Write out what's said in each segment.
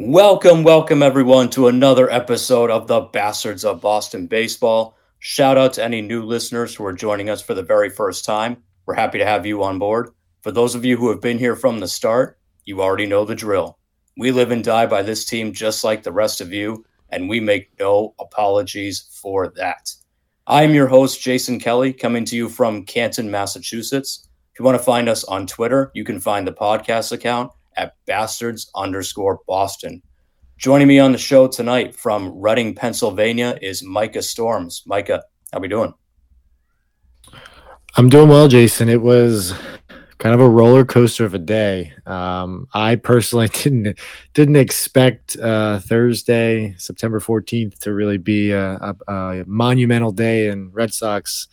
Welcome, welcome everyone to another episode of the Bastards of Boston Baseball. Shout out to any new listeners who are joining us for the very first time. We're happy to have you on board. For those of you who have been here from the start, you already know the drill. We live and die by this team just like the rest of you, and we make no apologies for that. I am your host, Jason Kelly, coming to you from Canton, Massachusetts. If you want to find us on Twitter, you can find the podcast account at bastards underscore Boston. Joining me on the show tonight from Reading, Pennsylvania is Micah Storms. Micah, how are we doing? I'm doing well, Jason. It was kind of a roller coaster of a day. Um, I personally didn't didn't expect uh, Thursday, September 14th, to really be a, a, a monumental day in Red Sox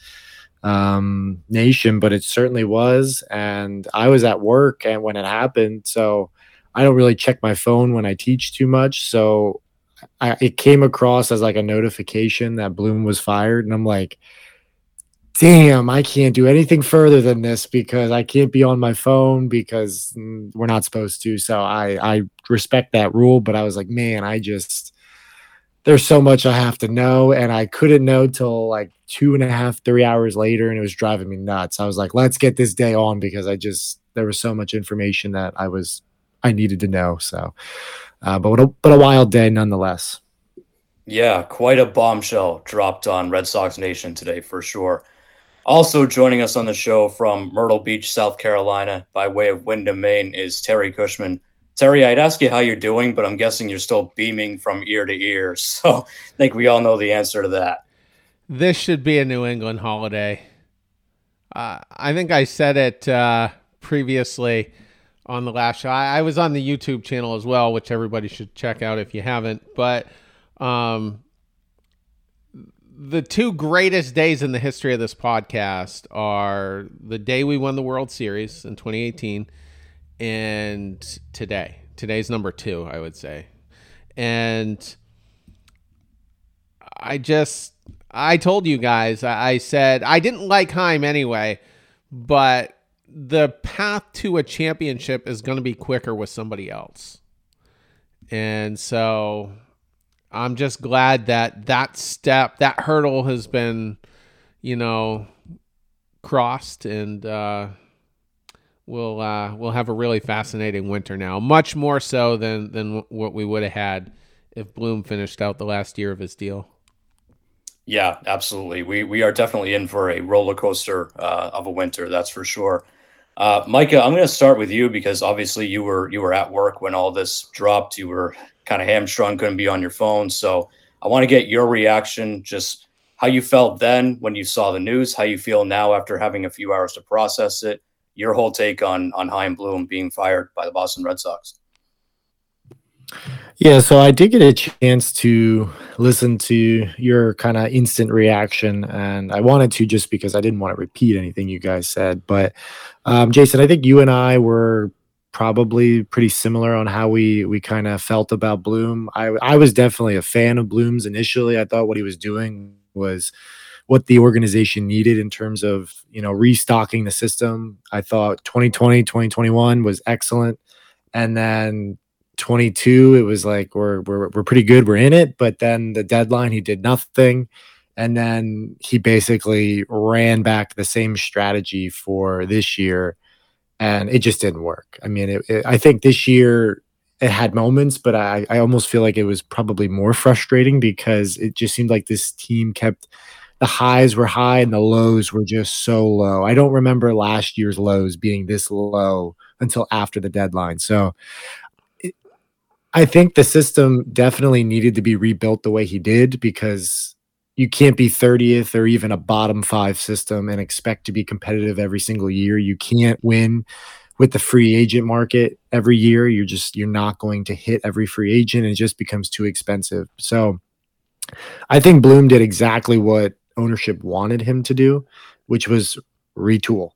um, nation, but it certainly was. And I was at work and when it happened, so I don't really check my phone when I teach too much. So I, it came across as like a notification that Bloom was fired, and I'm like, damn, I can't do anything further than this because I can't be on my phone because mm, we're not supposed to. So I I respect that rule, but I was like, man, I just there's so much I have to know, and I couldn't know till like two and a half, three hours later, and it was driving me nuts. I was like, let's get this day on because I just there was so much information that I was I needed to know. So, uh, but a, but a wild day nonetheless. Yeah, quite a bombshell dropped on Red Sox Nation today for sure. Also joining us on the show from Myrtle Beach, South Carolina, by way of Windham, Maine, is Terry Cushman. Terry, I'd ask you how you're doing, but I'm guessing you're still beaming from ear to ear. So I think we all know the answer to that. This should be a New England holiday. Uh, I think I said it uh, previously on the last show. I, I, was on the YouTube channel as well, which everybody should check out if you haven't. But um, the two greatest days in the history of this podcast are the day we won the World Series in 2018 and today. Today's number two, I would say. And I just, I told you guys, I said I didn't like Chaim anyway, but the path to a championship is going to be quicker with somebody else. And so I'm just glad that that step, that hurdle has been, you know, crossed and, uh, we'll uh, we'll have a really fascinating winter now, much more so than than what we would have had if Bloom finished out the last year of his deal. Yeah, absolutely. We we are definitely in for a roller coaster uh, of a winter, that's for sure. Uh, Micah, I'm going to start with you because obviously you were you were at work when all this dropped. You were kind of hamstrung, couldn't be on your phone. So I want to get your reaction, just how you felt then when you saw the news, how you feel now after having a few hours to process it, your whole take on on Chaim Bloom being fired by the Boston Red Sox. Yeah, so I did get a chance to listen to your kind of instant reaction, and I wanted to just because I didn't want to repeat anything you guys said. But um, Jason, I think you and I were probably pretty similar on how we we kind of felt about Bloom. I I was definitely a fan of Bloom's initially. I thought what he was doing was what the organization needed in terms of you know restocking the system. I thought 2020, 2021 was excellent, and then 22 it was like we're we're we're pretty good, we're in it. But then the deadline, he did nothing, and then he basically ran back the same strategy for this year, and it just didn't work. I mean, it, it, I think this year it had moments, but I, I almost feel like it was probably more frustrating because it just seemed like this team kept the highs were high and the lows were just so low. I don't remember last year's lows being this low until after the deadline. So it, I think the system definitely needed to be rebuilt the way he did because you can't be 30th or even a bottom five system and expect to be competitive every single year. You can't win with the free agent market every year. You're just you're not going to hit every free agent. It just becomes too expensive. So I think Bloom did exactly what ownership wanted him to do, which was retool.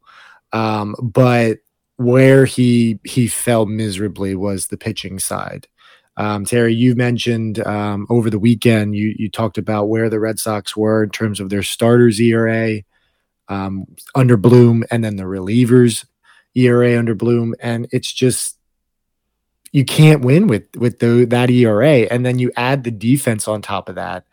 Um, but where he he fell miserably was the pitching side. Um, Terry, you mentioned um, over the weekend you you talked about where the Red Sox were in terms of their starters ERA um, under Bloom, and then the relievers ERA under Bloom, and it's just you can't win with with the, that ERA. And then you add the defense on top of that.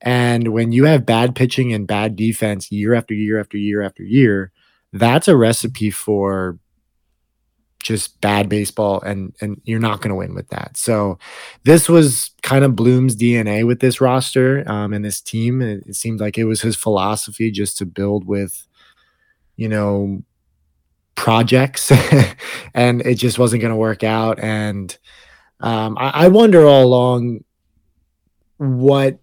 And when you have bad pitching and bad defense year after year after year after year, that's a recipe for just bad baseball and and you're not going to win with that. So this was kind of Bloom's DNA with this roster um, and this team. It, it seemed like it was his philosophy just to build with, you know, projects, and it just wasn't going to work out. And um, I, I wonder all along what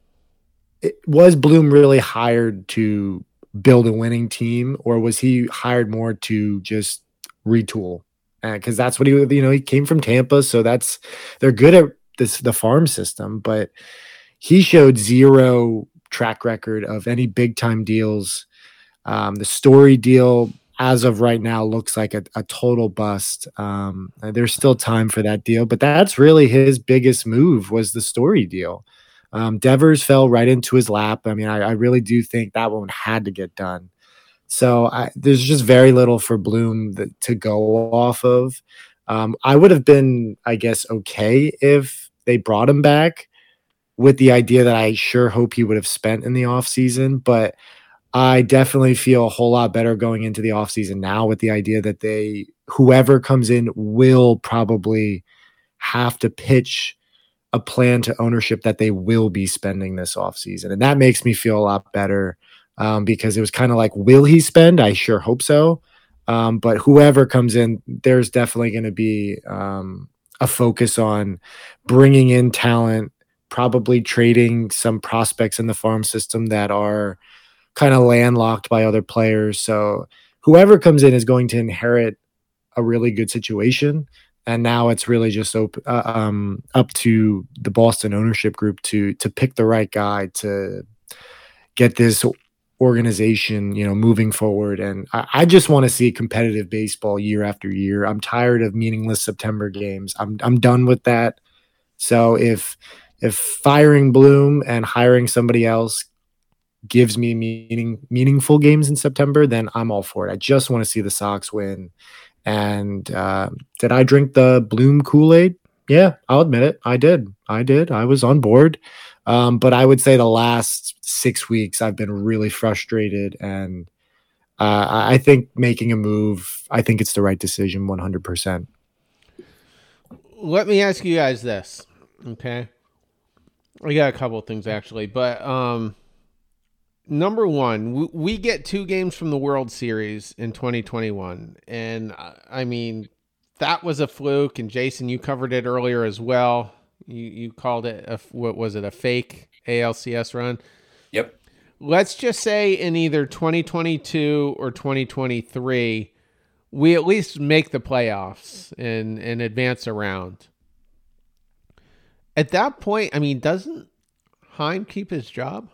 it, was Bloom really hired to build a winning team, or was he hired more to just retool because that's what he you know he came from Tampa, so that's they're good at this the farm system, but he showed zero track record of any big time deals. Um, the story deal as of right now looks like a, a total bust. Um, there's still time for that deal, but that's really his biggest move was the story deal. Um, Devers fell right into his lap. I mean, I, I really do think that one had to get done. So I, there's just very little for Bloom that, to go off of. Um, I would have been, I guess, okay if they brought him back with the idea that I sure hope he would have spent in the offseason. But I definitely feel a whole lot better going into the offseason now with the idea that they, whoever comes in, will probably have to pitch a plan to ownership that they will be spending this offseason. And that makes me feel a lot better um, because it was kind of like, will he spend? I sure hope so. Um, but whoever comes in, there's definitely going to be um, a focus on bringing in talent, probably trading some prospects in the farm system that are kind of landlocked by other players. So whoever comes in is going to inherit a really good situation. And now it's really just op- uh, um, up to the Boston ownership group to to pick the right guy to get this organization, you know, moving forward. And I, I just want to see competitive baseball year after year. I'm tired of meaningless September games. I'm I'm done with that. So if if firing Bloom and hiring somebody else gives me meaning meaningful games in September, then I'm all for it. I just want to see the Sox win. And uh, did I drink the Bloom Kool Aid? Yeah, I'll admit it. I did. I did. I was on board. Um, but I would say the last six weeks, I've been really frustrated. And uh, I think making a move, I think it's the right decision 100%. Let me ask you guys this. Okay. We got a couple of things actually, but um, number one, we get two games from the World Series in 2021. And uh, I mean, that was a fluke. And Jason, you covered it earlier as well. You you called it a what was it a fake ALCS run? Yep. Let's just say in either 2022 or 2023, we at least make the playoffs and and advance around. At that point, I mean, doesn't Chaim keep his job?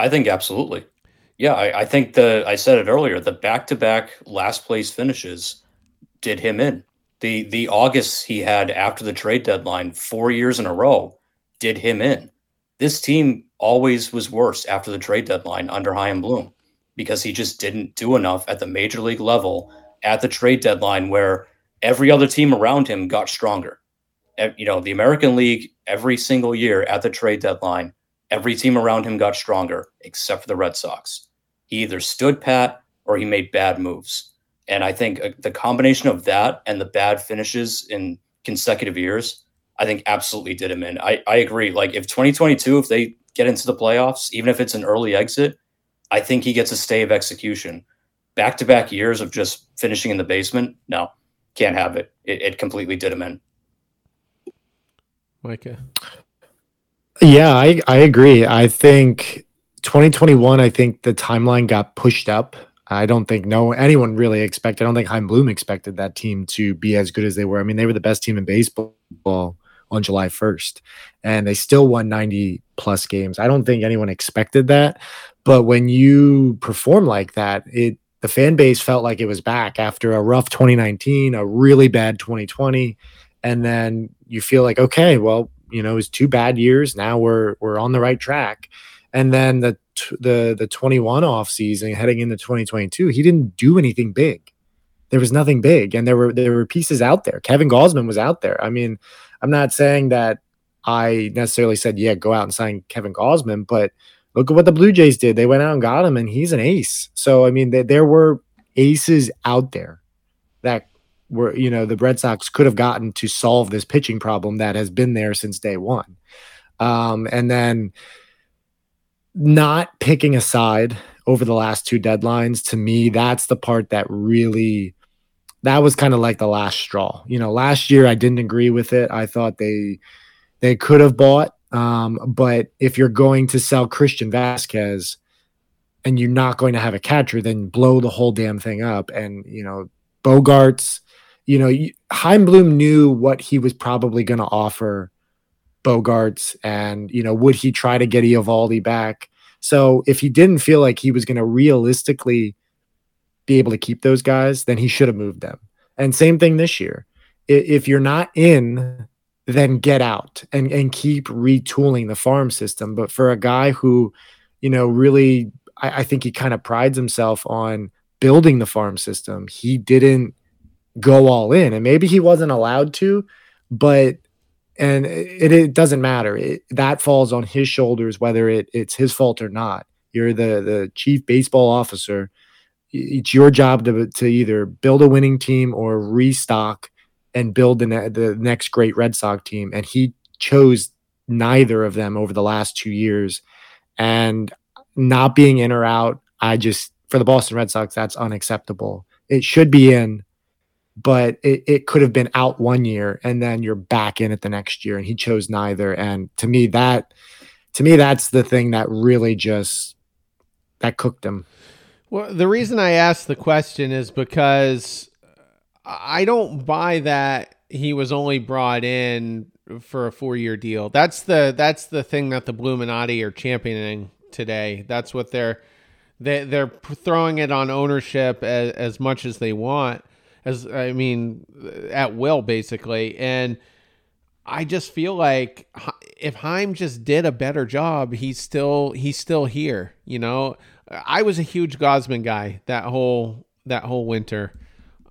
I think absolutely. Yeah, I, I think the I said it earlier. The back to back last place finishes did him in the the August he had after the trade deadline, four years in a row, did him in. This team always was worse after the trade deadline under Chaim Bloom because he just didn't do enough at the major league level at the trade deadline where every other team around him got stronger. You know, the American League every single year at the trade deadline, every team around him got stronger except for the Red Sox. He either stood pat or he made bad moves. And I think uh, the combination of that and the bad finishes in consecutive years, I think absolutely did him in. I, I agree. Like if 2022, if they get into the playoffs, even if it's an early exit, I think he gets a stay of execution. Back to back years of just finishing in the basement, no, can't have it. It, it completely did him in. Micah. Yeah, I, I agree. I think 2021, I think the timeline got pushed up I don't think no anyone really expected. I don't think Chaim Bloom expected that team to be as good as they were. I mean, they were the best team in baseball on July 1st, and they still won 90 plus games. I don't think anyone expected that. But when you perform like that, it the fan base felt like it was back after a rough 2019, a really bad 2020, and then you feel like, okay, well, you know, it was two bad years. Now we're we're on the right track. And then the the the 21 off season heading into 2022, he didn't do anything big. there was nothing big, and there were there were pieces out there. Kevin Gausman was out there. I mean, I'm not saying that I necessarily said, yeah, go out and sign Kevin Gausman, but look at what the Blue Jays did. They went out and got him, and he's an ace. So I mean, they, there were aces out there that were you know the Red Sox could have gotten to solve this pitching problem that has been there since day one. Um, and then not picking a side over the last two deadlines to me that's the part that really that was kind of like the last straw. You know last year i didn't agree with it. I thought they they could have bought um, but if you're going to sell christian Vázquez and you're not going to have a catcher then blow the whole damn thing up. And you know bogaerts you know Chaim Bloom knew what he was probably going to offer Bogaerts and you know would he try to get Eovaldi back so if he didn't feel like he was going to realistically be able to keep those guys, then he should have moved them. And same thing this year. If you're not in, then get out and, and keep retooling the farm system. But for a guy who, you know, really, I, I think he kind of prides himself on building the farm system, he didn't go all in. And maybe he wasn't allowed to, but and it, it doesn't matter. It, that falls on his shoulders, whether it, it's his fault or not. You're the the chief baseball officer. It's your job to to either build a winning team or restock and build the ne- the next great Red Sox team. And he chose neither of them over the last two years. And not being in or out, I just for the Boston Red Sox, that's unacceptable. It should be in but it, it could have been out one year and then you're back in it the next year and he chose neither. And to me that to me that's the thing that really just that cooked him. Well the reason i asked the question is because i don't buy that he was only brought in for a four year deal. That's the that's the thing that the Bluminati are championing today. That's what they're they, they're throwing it on ownership as, as much as they want as I mean, at will basically. And I just feel like if Chaim just did a better job, he's still he's still here. You know, I was a huge Gausman guy that whole that whole winter.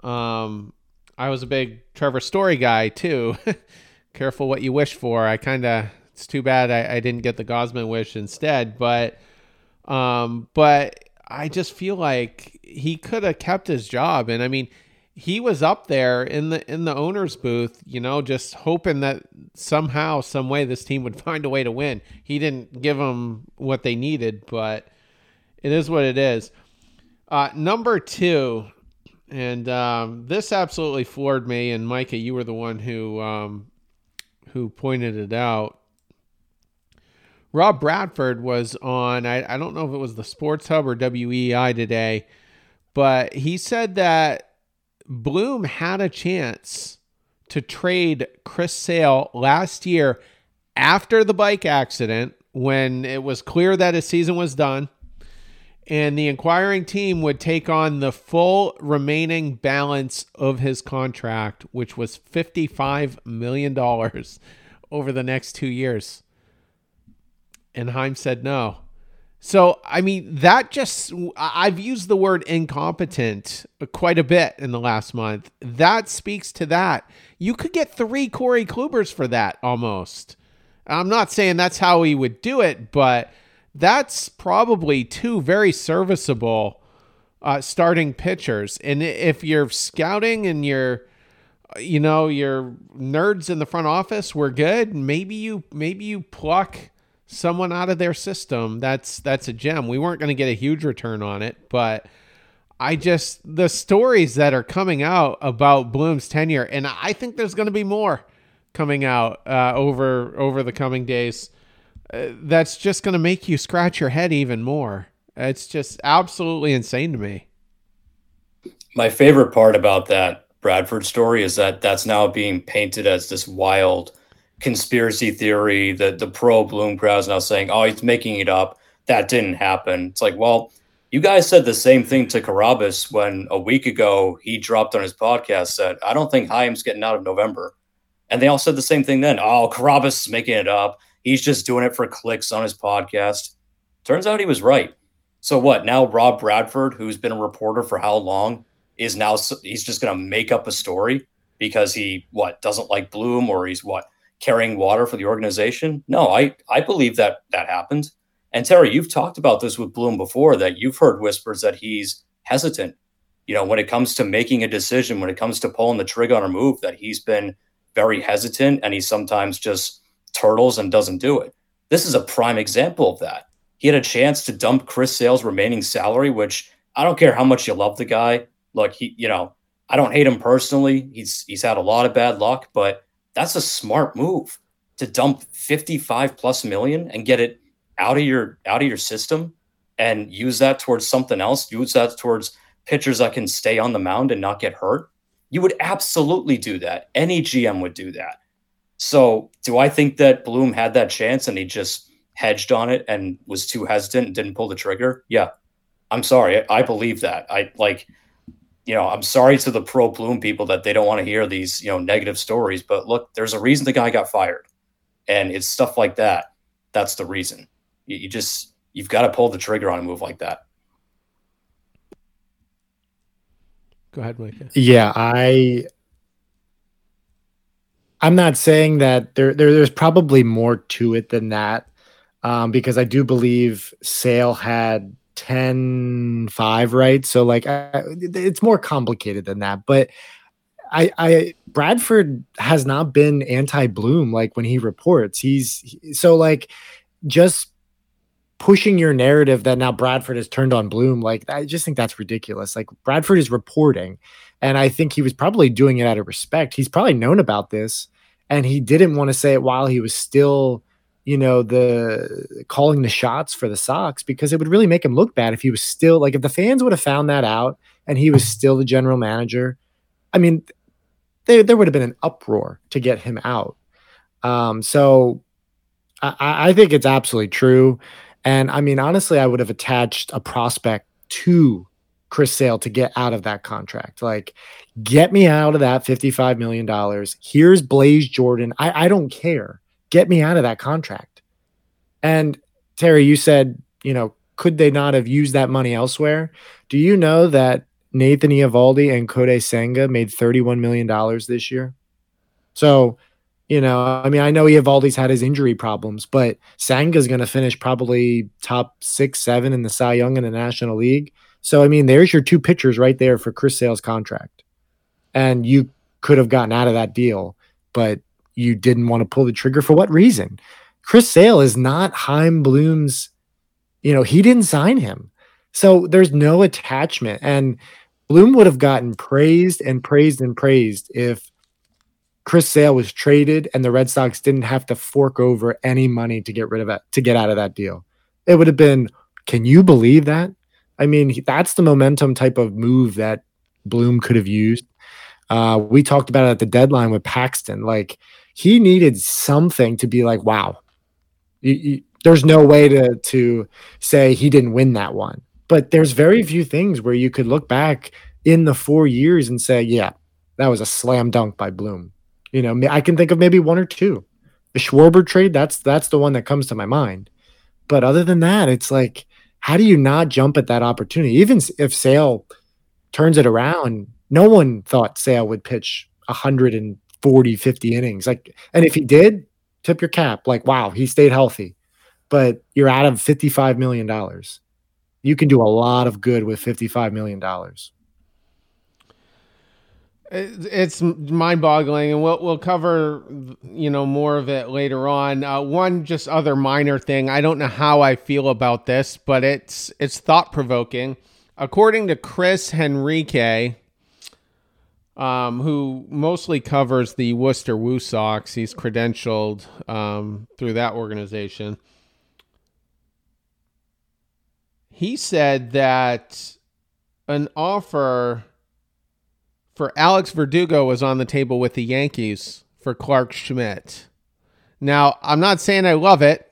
Um, I was a big Trevor Story guy too. Careful what you wish for. I kind of it's too bad I, I didn't get the Gausman wish instead, but um, but I just feel like he could have kept his job. And I mean, he was up there in the in the owner's booth, you know, just hoping that somehow, some way, this team would find a way to win. He didn't give them what they needed, but it is what it is. Uh, number two, and um, this absolutely floored me. And Micah, you were the one who um, who pointed it out. Rob Bradford was on. I, I don't know if it was the Sports Hub or WEEI today, but he said that Bloom had a chance to trade Chris Sale last year after the bike accident when it was clear that his season was done. And the inquiring team would take on the full remaining balance of his contract, which was $55 million over the next two years. And Chaim said no. So, I mean, that just, I've used the word incompetent quite a bit in the last month. That speaks to that. You could get three Corey Klubers for that almost. I'm not saying that's how he would do it, but that's probably two very serviceable uh, starting pitchers. And if you're scouting and you're, you know, your nerds in the front office were good, maybe you, maybe you pluck someone out of their system, that's that's a gem. We weren't going to get a huge return on it, but I just the stories that are coming out about Bloom's tenure, and I think there's going to be more coming out uh, over over the coming days. Uh, that's just going to make you scratch your head even more. It's just absolutely insane to me. My favorite part about that Bradford story is that that's now being painted as this wild conspiracy theory that the pro Bloom crowd is now saying, oh, he's making it up. That didn't happen. It's like, well, you guys said the same thing to Carrabis when a week ago he dropped on his podcast said, I don't think Chaim's getting out of November. And they all said the same thing then. Oh, Carrabis is making it up. He's just doing it for clicks on his podcast. Turns out he was right. So what? Now Rob Bradford, who's been a reporter for how long, is now he's just going to make up a story because he what doesn't like Bloom or he's what carrying water for the organization. No, I I believe that that happened. And Terry, you've talked about this with Bloom before that you've heard whispers that he's hesitant. You know, when it comes to making a decision, when it comes to pulling the trigger on a move, that he's been very hesitant and he sometimes just turtles and doesn't do it. This is a prime example of that. He had a chance to dump Chris Sale's remaining salary, which I don't care how much you love the guy. Look, he, you know, I don't hate him personally. He's he's had a lot of bad luck, but that's a smart move to dump 55 plus million and get it out of your out of your system and use that towards something else. Use that towards pitchers that can stay on the mound and not get hurt. You would absolutely do that. Any GM would do that. So, do I think that Bloom had that chance and he just hedged on it and was too hesitant and didn't pull the trigger? Yeah. I'm sorry. I believe that. I like you know, I'm sorry to the pro Bloom people that they don't want to hear these, you know, negative stories, but look, there's a reason the guy got fired. And it's stuff like that. That's the reason. You, you just you've got to pull the trigger on a move like that. Go ahead, Micah. Yeah, I I'm not saying that there, there there's probably more to it than that. Um, because I do believe Sale had 10 5 right? So like I, it's more complicated than that but I, I Bradford has not been anti-bloom like when he reports. He's so like just pushing your narrative that now Bradford has turned on Bloom like I just think that's ridiculous. Like Bradford is reporting and I think he was probably doing it out of respect. He's probably known about this and he didn't want to say it while he was still you know, the calling the shots for the Sox because it would really make him look bad if he was still like if the fans would have found that out and he was still the general manager. I mean, there there would have been an uproar to get him out. Um, so I, I think it's absolutely true. And I mean, honestly, I would have attached a prospect to Chris Sale to get out of that contract. Like, get me out of that $55 million. Here's Blaze Jordan. I, I don't care get me out of that contract. And Terry, you said, you know, could they not have used that money elsewhere? Do you know that Nathan Eovaldi and Kodai Senga made $31 million this year? So, you know, I mean, I know Eovaldi's had his injury problems, but Senga's going to finish probably top six, seven in the Cy Young in the National League. So, I mean, there's your two pitchers right there for Chris Sale's contract. And you could have gotten out of that deal, but you didn't want to pull the trigger for what reason? Chris Sale is not Chaim Bloom's, you know, he didn't sign him. So there's no attachment. And Bloom would have gotten praised and praised and praised if Chris Sale was traded and the Red Sox didn't have to fork over any money to get rid of it, to get out of that deal. It would have been, can you believe that? I mean, that's the momentum type of move that Bloom could have used. Uh, we talked about it at the deadline with Paxton. Like, he needed something to be like, wow, you, you, there's no way to to say he didn't win that one. But there's very few things where you could look back in the four years and say, yeah, that was a slam dunk by Bloom. You know, I can think of maybe one or two. The Schwarber trade, that's that's the one that comes to my mind. But other than that, it's like, how do you not jump at that opportunity? Even if Sale turns it around, no one thought Sale would pitch 100 and 40, 50 innings. Like, and if he did, tip your cap. Like, wow, he stayed healthy. But you're out of $55 million. You can do a lot of good with $55 million. It's mind-boggling, and we'll we'll cover you know more of it later on. Uh, one just other minor thing. I don't know how I feel about this, but it's it's thought-provoking. According to Chris Henrique, um, who mostly covers the Worcester Woo Sox. He's credentialed um, through that organization. He said that an offer for Alex Verdugo was on the table with the Yankees for Clarke Schmidt. Now, I'm not saying I love it,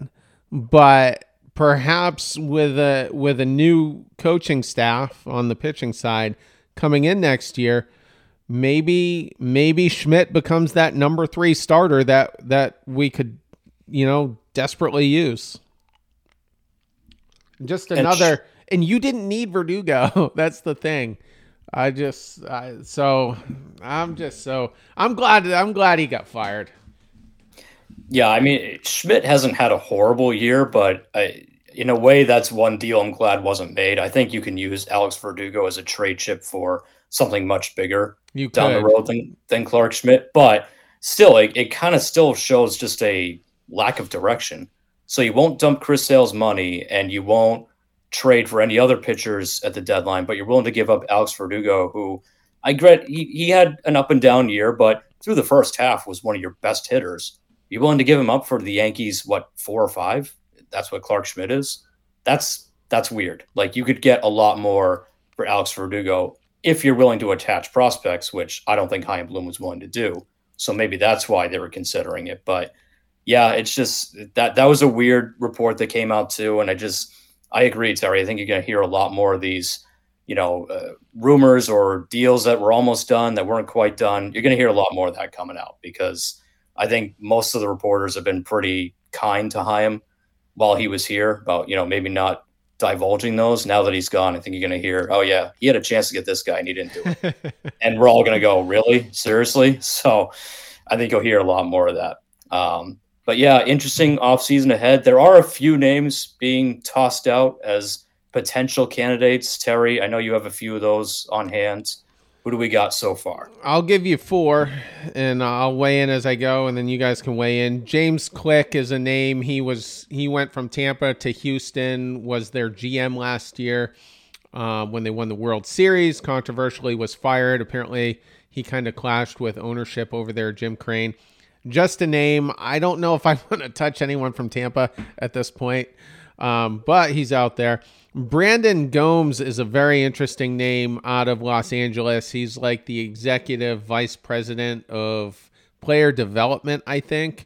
but perhaps with a with a new coaching staff on the pitching side coming in next year, maybe maybe Schmidt becomes that number three starter that that we could, you know, desperately use. Just another, and, sh- and you didn't need Verdugo. That's the thing. I just I, so I'm just so I'm glad I'm glad he got fired. Yeah, I mean Schmidt hasn't had a horrible year, but I, in a way, that's one deal I'm glad wasn't made. I think you can use Alex Verdugo as a trade chip for something much bigger You down the road than, than Clarke Schmidt, but still, it, it kind of still shows just a lack of direction. So you won't dump Chris Sale's money and you won't trade for any other pitchers at the deadline, but you're willing to give up Alex Verdugo, who I get he, he had an up and down year, but through the first half was one of your best hitters. You willing to give him up for the Yankees, what, four or five? That's what Clarke Schmidt is. That's that's weird. Like you could get a lot more for Alex Verdugo if you're willing to attach prospects, which I don't think High and Bloom was willing to do. So maybe that's why they were considering it. But yeah, it's just that that was a weird report that came out too, and I just I agree, Terry. I think you're going to hear a lot more of these, you know, uh, rumors or deals that were almost done that weren't quite done. You're going to hear a lot more of that coming out because I think most of the reporters have been pretty kind to Chaim while he was here about, you know, maybe not divulging those. Now that he's gone, I think you're going to hear, oh, yeah, he had a chance to get this guy and he didn't do it. and we're all going to go, really? Seriously? So I think you'll hear a lot more of that. Um, but yeah, interesting offseason ahead. There are a few names being tossed out as potential candidates. Terry, I know you have a few of those on hand. Who do we got so far? I'll give you four, and I'll weigh in as I go, and then you guys can weigh in. James Click is a name. He was he went from Tampa to Houston. Was their GM last year uh, when they won the World Series. Controversially, was fired. Apparently, he kind of clashed with ownership over there. Jim Crane. Just a name. I don't know if I want to touch anyone from Tampa at this point, um, but he's out there. Brandon Gomes is a very interesting name out of Los Angeles. He's like the executive vice president of player development, I think.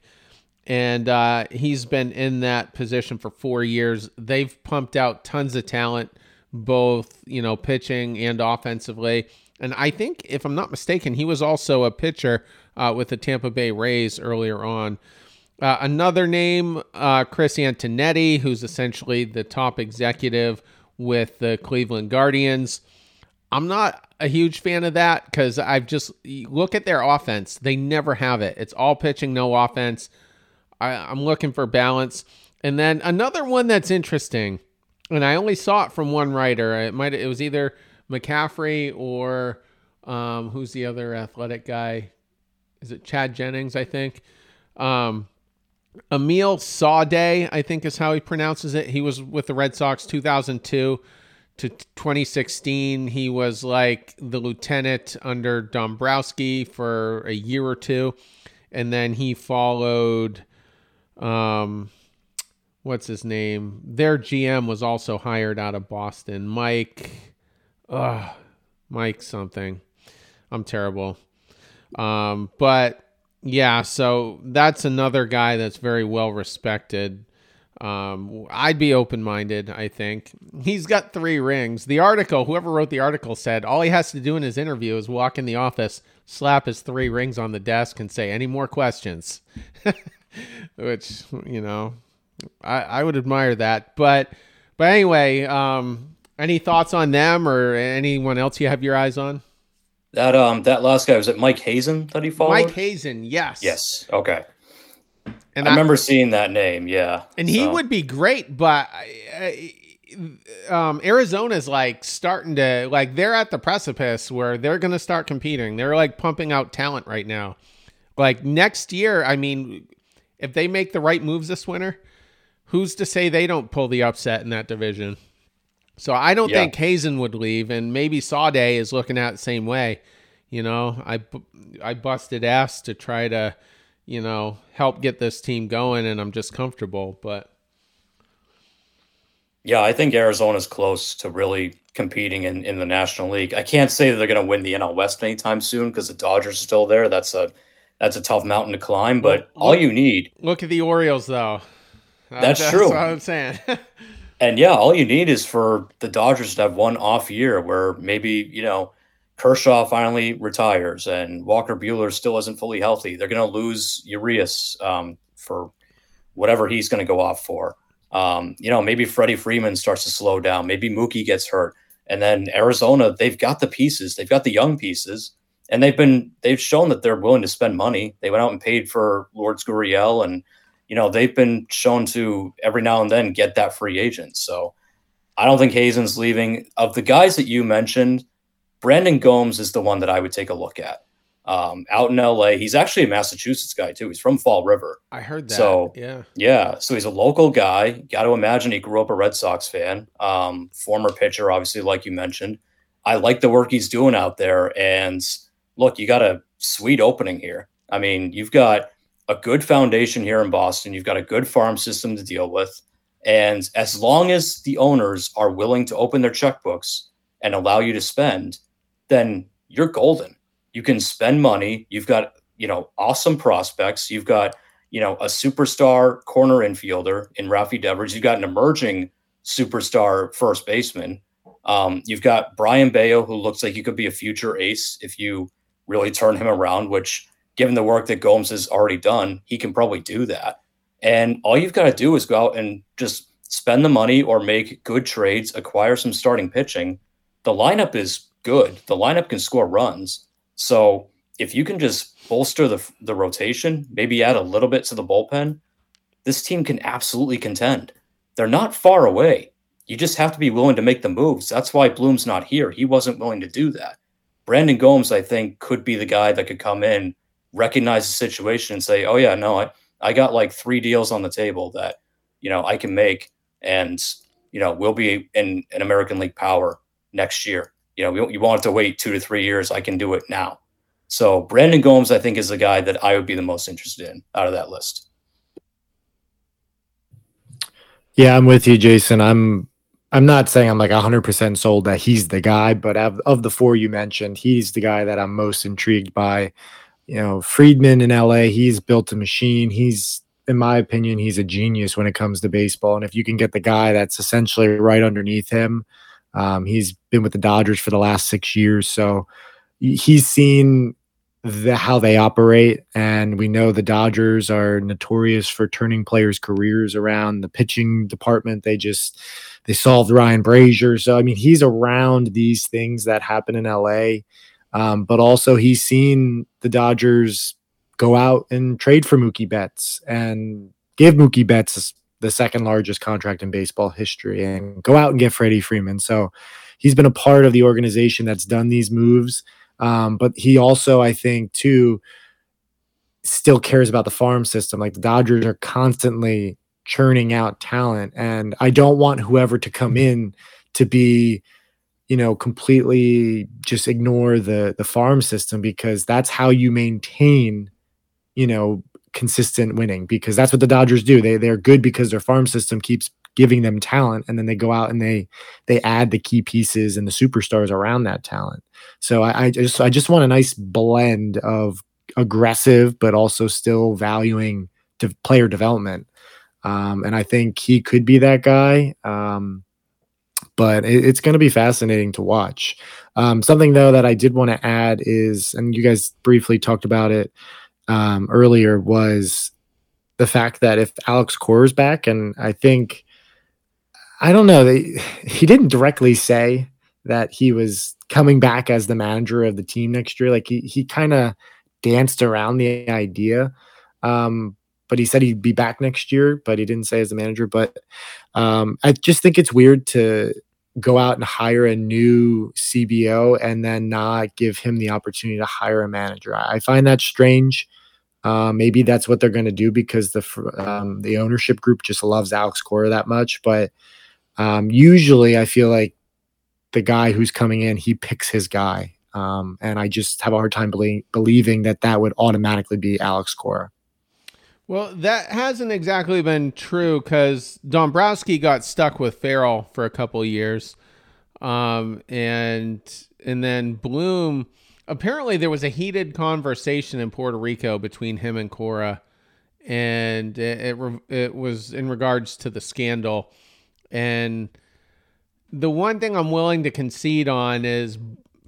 And uh, he's been in that position for four years. They've pumped out tons of talent, both, you know, pitching and offensively. And I think, if I'm not mistaken, he was also a pitcher uh, with the Tampa Bay Rays earlier on. Uh, another name, uh, Chris Antonetti, who's essentially the top executive with the Cleveland Guardians. I'm not a huge fan of that because I've just look at their offense. They never have it. It's all pitching, no offense. I, I'm looking for balance. And then another one that's interesting, and I only saw it from one writer. It might it was either McCaffrey or um, who's the other athletic guy? Is it Chad Jennings? I think. Um, Amiel Sawdaye, I think is how he pronounces it. He was with the Red Sox 2002 to 2016. He was like the lieutenant under Dombrowski for a year or two. And then he followed, um, what's his name? Their GM was also hired out of Boston. Mike, uh, Mike something. I'm terrible. Um, but yeah, so that's another guy that's very well respected. Um, I'd be open minded, I think. He's got three rings. The article, whoever wrote the article said all he has to do in his interview is walk in the office, slap his three rings on the desk, and say, Any more questions? Which, you know, I, I would admire that. But but anyway, um, any thoughts on them or anyone else you have your eyes on? That um that last guy was it Mike Hazen that he followed? Mike Hazen, yes. Yes. Okay. And I, remember seeing that name. Yeah. and he So, would be great, but uh, um, Arizona's like starting to like they're at the precipice where they're going to start competing. They're like pumping out talent right now. Like next year, I mean, if they make the right moves this winter, who's to say they don't pull the upset in that division? So I don't Yeah. think Hazen would leave, and maybe Sawdaye is looking at the same way. You know, I I busted ass to try to, you know, help get this team going, and I'm just comfortable. But Yeah, I think Arizona's close to really competing in, in the National League. I can't say that they're going to win the NL West anytime soon because the Dodgers are still there. That's a that's a tough mountain to climb. But Well, all you need, look at the Orioles, though. That's true. what I'm saying. and yeah, all you need is for the Dodgers to have one off year where maybe you know Kershaw finally retires and Walker Buehler still isn't fully healthy. They're going to lose Urias um, for whatever he's going to go off for. Um, you know, maybe Freddie Freeman starts to slow down. Maybe Mookie gets hurt, And then Arizona, they've got the pieces, they've got the young pieces, and they've been they've shown that they're willing to spend money. They went out and paid for Lourdes Gurriel, and you know they've been shown to every now and then get that free agent. So I don't think Hazen's leaving. Of the guys that you mentioned, Brandon Gomes is the one that I would take a look at. Um, out in LA, he's actually a Massachusetts guy too. He's from Fall River. I heard that. So yeah, yeah. So he's a local guy. Got to imagine he grew up a Red Sox fan. Um, former pitcher, obviously, like you mentioned. I like the work he's doing out there. And look, you got a sweet opening here. I mean, you've got a good foundation here in Boston. You've got a good farm system to deal with. And as long as the owners are willing to open their checkbooks and allow you to spend, then you're golden you can spend money. You've got, you know, awesome prospects. You've got, you know, a superstar corner infielder in Rafi Devers. You've got an emerging superstar first baseman. Um, you've got Brayan Bello, who looks like he could be a future ace if you really turn him around, which, given the work that Gomes has already done, he can probably do that. And all you've got to do is go out and just spend the money or make good trades, acquire some starting pitching. The lineup is good. The lineup can score runs. So if you can just bolster the the rotation, maybe add a little bit to the bullpen, this team can absolutely contend. They're not far away. You just have to be willing to make the moves. That's why Bloom's not here. He wasn't willing to do that. Brandon Gomes, I think, could be the guy that could come in, recognize the situation, and say, "Oh yeah, no, I I got like three deals on the table that you know I can make, and you know we'll be in an American League power next year." you know, you want to wait two to three years. I can do it now. So Brandon Gomes, I think, is the guy that I would be the most interested in out of that list. Yeah, I'm with you, Jason. I'm I'm not saying I'm like 100% sold that he's the guy, but of, of the four you mentioned, he's the guy that I'm most intrigued by. You know, Friedman in LA, he's built a machine. He's in my opinion, he's a genius when it comes to baseball. And if you can get the guy that's essentially right underneath him, um, he's been with the Dodgers for the last six years, so he's seen the, how they operate, and we know the Dodgers are notorious for turning players' careers around. The pitching department, they just they solved Ryan Brasier. so I mean he's around these things that happen in LA, um, but also he's seen the Dodgers go out and trade for Mookie Betts and give Mookie Betts the second largest contract in baseball history and go out and get Freddie Freeman. So he's been a part of the organization that's done these moves. Um, but he also, I think, too, still cares about the farm system. Like the Dodgers are constantly churning out talent. And I don't want whoever to come in to be, you know, completely just ignore the the farm system because that's how you maintain, you know, consistent winning because that's what the Dodgers do. They they're good because their farm system keeps giving them talent and then they go out and they they add the key pieces and the superstars around that talent. So I, I just I just want a nice blend of aggressive but also still valuing player development. Um, and I think he could be that guy. Um, but it, it's going to be fascinating to watch. Um, something though that I did want to add is, and you guys briefly talked about it um, earlier was the fact that if Alex Cora is back, and I think I don't know, they, he didn't directly say that he was coming back as the manager of the team next year. Like he he kind of danced around the idea. Um, but he said he'd be back next year, but he didn't say as the manager. But um, I just think it's weird to go out and hire a new CBO and then not give him the opportunity to hire a manager. I find that strange. Uh, maybe that's what they're going to do because the um, the ownership group just loves Alex Cora that much. But um, usually, I feel like the guy who's coming in, he picks his guy, um, and I just have a hard time belie- believing that that would automatically be Alex Cora. Well, that hasn't exactly been true because Dombrowski got stuck with Farrell for a couple years, um, and and then Bloom apparently there was a heated conversation in Puerto Rico between him and Cora, and it, it, it was in regards to the scandal. And the one thing I'm willing to concede on is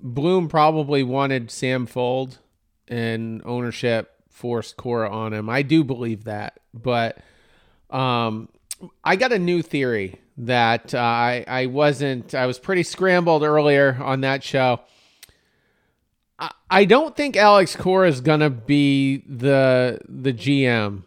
Bloom probably wanted Sam Fuld and ownership forced Cora on him. I do believe that, but um, I got a new theory that uh, I I wasn't I was pretty scrambled earlier on that show. I, I don't think Alex Cora is gonna be the the GM,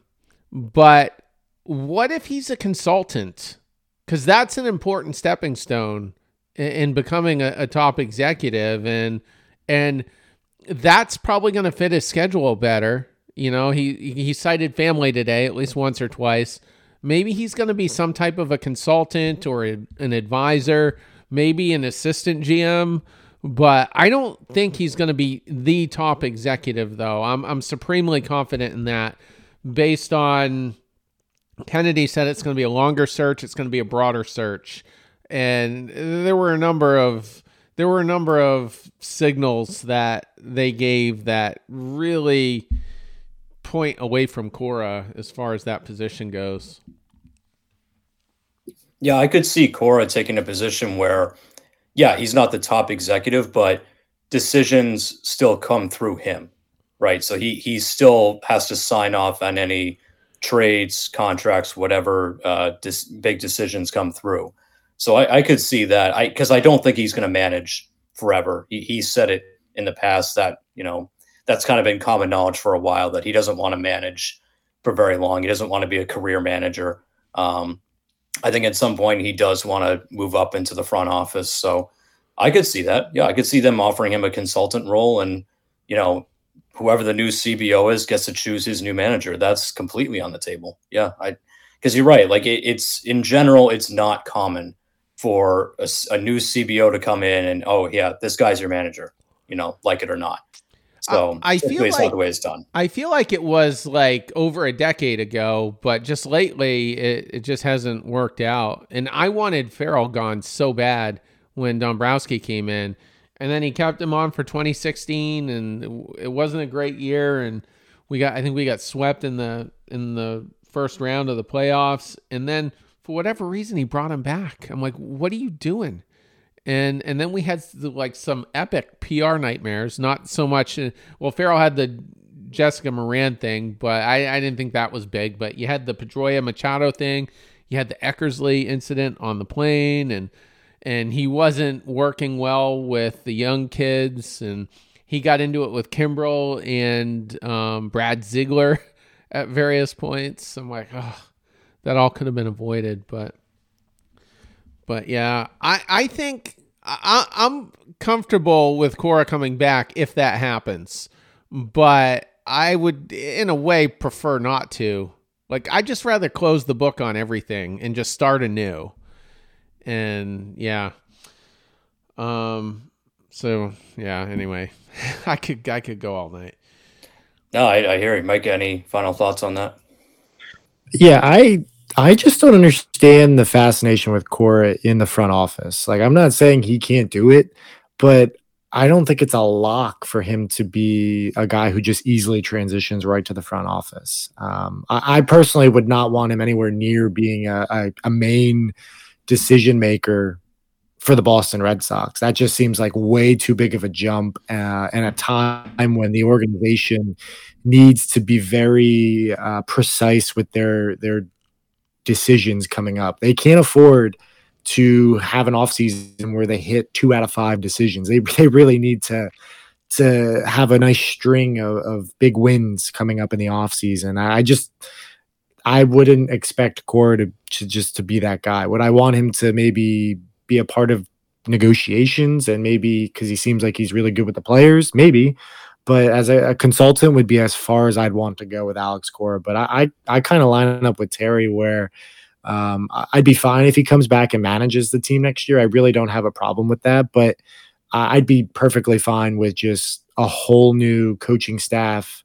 but what if he's a consultant? Because that's an important stepping stone in, in becoming a, a top executive, and and that's probably going to fit his schedule better. You know, he he cited family today at least once or twice. Maybe he's going to be some type of a consultant or a, an advisor, maybe an assistant GM, but I don't think he's going to be the top executive though. I'm I'm supremely confident in that based on Kennedy said it's going to be a longer search, it's going to be a broader search. And there were a number of there were a number of signals that they gave that really point away from Cora as far as that position goes. Yeah, I could see Cora taking a position where, yeah, he's not the top executive, but decisions still come through him, right? So he he still has to sign off on any trades, contracts, whatever uh, dis- big decisions come through. So I, I could see that. I because I don't think he's going to manage forever. He, he said it in the past that you know that's kind of been common knowledge for a while that he doesn't want to manage for very long. He doesn't want to be a career manager. Um, I think at some point he does want to move up into the front office. So I could see that. Yeah, I could see them offering him a consultant role, and you know, whoever the new CBO is gets to choose his new manager. That's completely on the table. Yeah, I because you're right. Like it, it's in general, it's not common for a, a, new CBO to come in and oh yeah, this guy's your manager. You know, like it or not. So I, I feel like the way it's done. I feel like it was like over a decade ago, but just lately it, it just hasn't worked out. And I wanted Farrell gone so bad when Dombrowski came in, and then he kept him on for 2016, and it wasn't a great year. And we got I think we got swept in the in the first round of the playoffs, and then for whatever reason he brought him back. I'm like, what are you doing? And and then we had like some epic PR nightmares. Not so much. Uh, well, Farrell had the Jessica Moran thing, but I, I didn't think that was big. But you had the Pedroia Machado thing. You had the Eckersley incident on the plane, and and he wasn't working well with the young kids, and he got into it with Kimbrel and um, Brad Ziegler at various points. I'm like, oh, that all could have been avoided, but but yeah, I I think I, I'm comfortable with Cora coming back if that happens, but I would, in a way, prefer not to. Like I just rather close the book on everything and just start anew. And yeah. Um so yeah, anyway. I could I could go all night. No, I, I hear you. Mike, any final thoughts on that? Yeah, I I just don't understand the fascination with Cora in the front office. Like, I'm not saying he can't do it, but I don't think it's a lock for him to be a guy who just easily transitions right to the front office. Um, I, I, personally would not want him anywhere near being a, a, a main decision maker for the Boston Red Sox. That just seems like way too big of a jump uh, and a time when the organization needs to be very uh, precise with their their decisions coming up. They can't afford to have an offseason where they hit two out of five decisions. They, they really need to to have a nice string of, of big wins coming up in the offseason. I just I wouldn't expect Cora to, to just to be that guy. Would I want him to maybe be a part of negotiations and maybe because he seems like he's really good with the players, maybe. But as a, a, consultant would be as far as I'd want to go with Alex Cora. But I I, I kind of line up with Terry where um, I'd be fine if he comes back and manages the team next year. I really don't have a problem with that. But I'd be perfectly fine with just a whole new coaching staff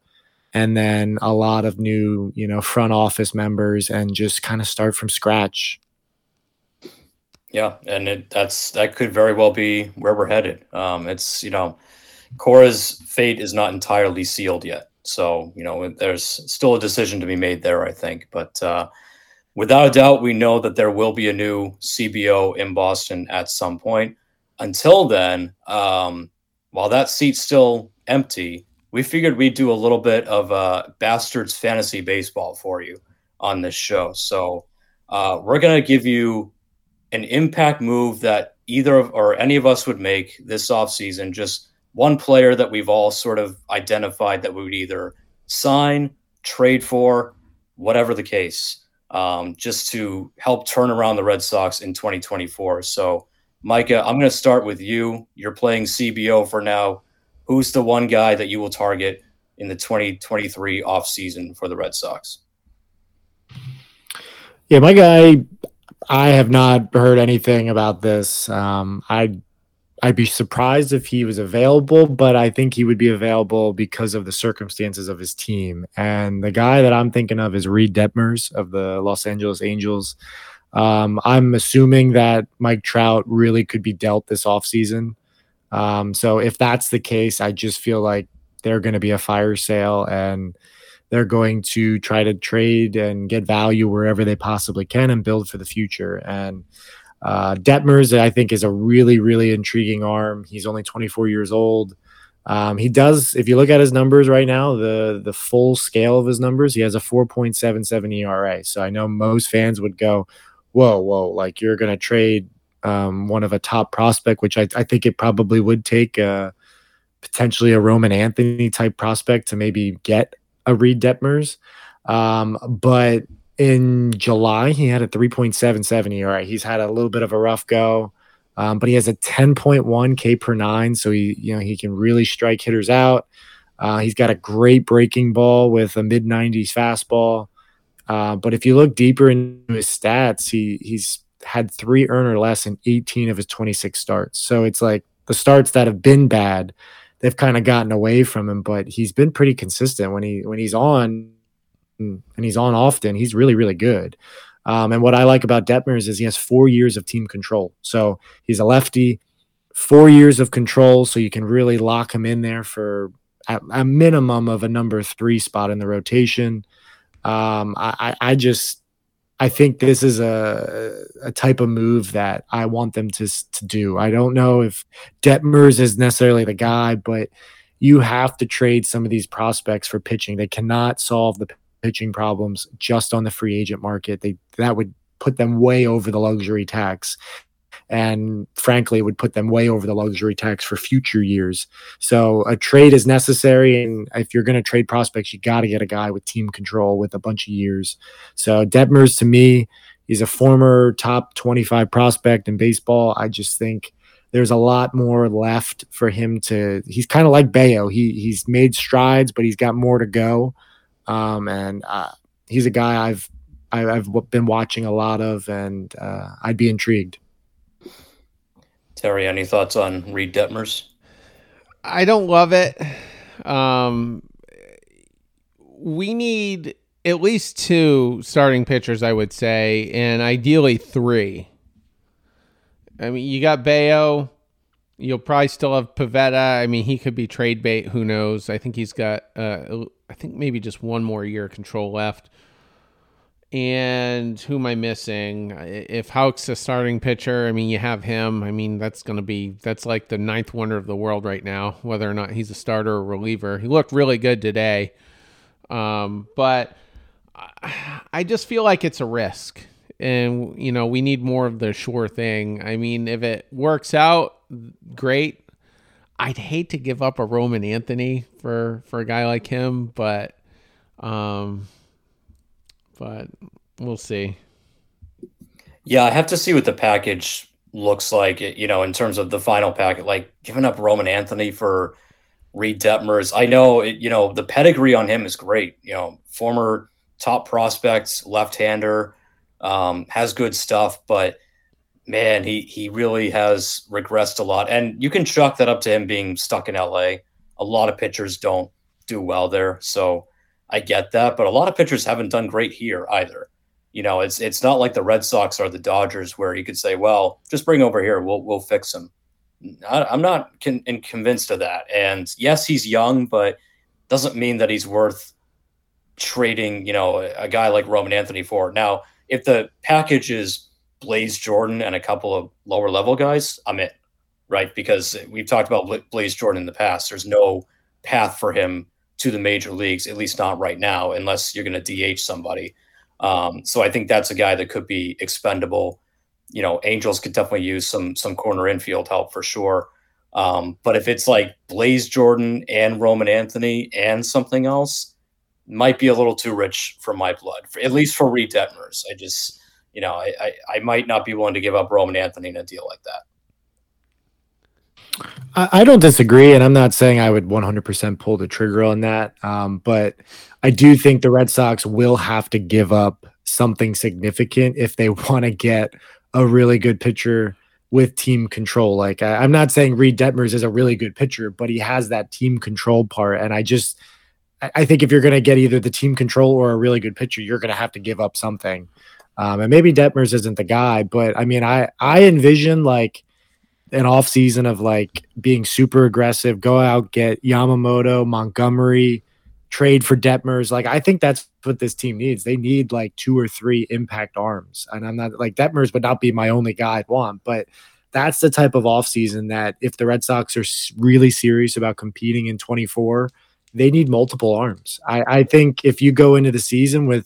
and then a lot of new, you know, front office members and just kind of start from scratch. Yeah, and it, that's that could very well be where we're headed. Um, it's you know, Cora's fate is not entirely sealed yet. So, you know, there's still a decision to be made there, I think. But uh, without a doubt, we know that there will be a new CBO in Boston at some point. Until then, um, while that seat's still empty, we figured we'd do a little bit of uh, Bastards Fantasy Baseball for you on this show. So uh, we're going to give you an impact move that either of, or any of us would make this offseason, just one player that we've all sort of identified that we would either sign, trade for, whatever the case, um, just to help turn around the Red Sox in 2024. So, Micah, I'm going to start with you. You're playing CBO for now. Who's the one guy that you will target in the 2023 offseason for the Red Sox? Yeah, my guy, I have not heard anything about this. Um, I I'd be surprised if he was available, but I think he would be available because of the circumstances of his team. And the guy that I'm thinking of is Reid Detmers of the Los Angeles Angels. Um, I'm assuming that Mike Trout really could be dealt this offseason. Um, so if that's the case, I just feel like they're going to be a fire sale and they're going to try to trade and get value wherever they possibly can and build for the future. And uh, Detmers, I think, is a really, really intriguing arm. He's only 24 years old. Um, he does, if you look at his numbers right now, the the full scale of his numbers, he has a 4.77 ERA. So I know most fans would go, "Whoa, whoa!" Like you're going to trade um, one of a top prospect, which I, I think it probably would take uh, potentially a Roman Anthony type prospect to maybe get a Reid Detmers. Um, but in July, he had a 3.77 ERA. He's had a little bit of a rough go, um, but he has a 10.1 K per nine, so he you know he can really strike hitters out. Uh, he's got a great breaking ball with a mid 90s fastball. Uh, but if you look deeper into his stats, he he's had three earn or less in 18 of his 26 starts. So it's like the starts that have been bad, they've kind of gotten away from him. But he's been pretty consistent when he when he's on and he's on often, he's really, really good. Um, and what I like about Detmers is he has four years of team control. So he's a lefty, four years of control. So you can really lock him in there for a minimum of a number three spot in the rotation. Um, I, I just, I think this is a, a type of move that I want them to, to do. I don't know if Detmers is necessarily the guy, but you have to trade some of these prospects for pitching. They cannot solve the pitching problems just on the free agent market. They that would put them way over the luxury tax. And frankly, it would put them way over the luxury tax for future years. So a trade is necessary. And if you're going to trade prospects, you got to get a guy with team control with a bunch of years. So Detmers, to me, he's a former top 25 prospect in baseball. I just think there's a lot more left for him to. He's kind of like Bello. He he's made strides, but he's got more to go. Um, and uh, he's a guy I've I've been watching a lot of, and uh, I'd be intrigued. Terry, any thoughts on Reid Detmers? I don't love it. Um, we need at least two starting pitchers, I would say, and ideally three. I mean, you got Bello. You'll probably still have Pivetta. I mean, he could be trade bait. Who knows? I think he's got uh, I think maybe just one more year of control left. And who am I missing? If Houck's a starting pitcher, I mean, you have him. I mean, that's going to be, that's like the ninth wonder of the world right now, whether or not he's a starter or reliever. He looked really good today. Um, but I just feel like it's a risk. And, you know, we need more of the sure thing. I mean, if it works out, great. I'd hate to give up a Roman Anthony for for a guy like him, but um, but we'll see. Yeah, I have to see what the package looks like. You know, in terms of the final packet, like giving up Roman Anthony for Reid Detmers. I know, it, you know, the pedigree on him is great. You know, former top prospects, left-hander, um, has good stuff, but man, he he really has regressed a lot. And you can chalk that up to him being stuck in LA. A lot of pitchers don't do well there, so I get that. But a lot of pitchers haven't done great here either. You know, it's it's not like the Red Sox or the Dodgers where you could say, well, just bring over here, we'll we'll fix him. I, am not con- convinced of that. And yes, he's young, but doesn't mean that he's worth trading. You know, a, a guy like Roman Anthony for. Now, if the package is Blaze Jordan and a couple of lower level guys, I'm in, right? Because we've talked about Blaze Jordan in the past. There's no path for him to the major leagues, at least not right now, unless you're going to DH somebody. Um, so I think that's a guy that could be expendable. you know, Angels could definitely use some some corner infield help for sure. Um, but if it's like Blaze Jordan and Roman Anthony and something else, might be a little too rich for my blood. For, at least for Reid Detmers, I just you know I, I I might not be willing to give up Roman Anthony in a deal like that. I, don't disagree, and I'm not saying I would 100% pull the trigger on that. Um, but I do think the Red Sox will have to give up something significant if they want to get a really good pitcher with team control. Like I, am not saying Reid Detmers is a really good pitcher, but he has that team control part. And I just I, I think if you're going to get either the team control or a really good pitcher, you're going to have to give up something. Um, and maybe Detmers isn't the guy, but I mean, I I envision like an off season of like being super aggressive, go out, get Yamamoto, Montgomery, trade for Detmers. Like I think that's what this team needs. They need like two or three impact arms. And I'm not like Detmers would not be my only guy I'd want, but that's the type of off season that if the Red Sox are really serious about competing in 24, they need multiple arms. I, I think if you go into the season with,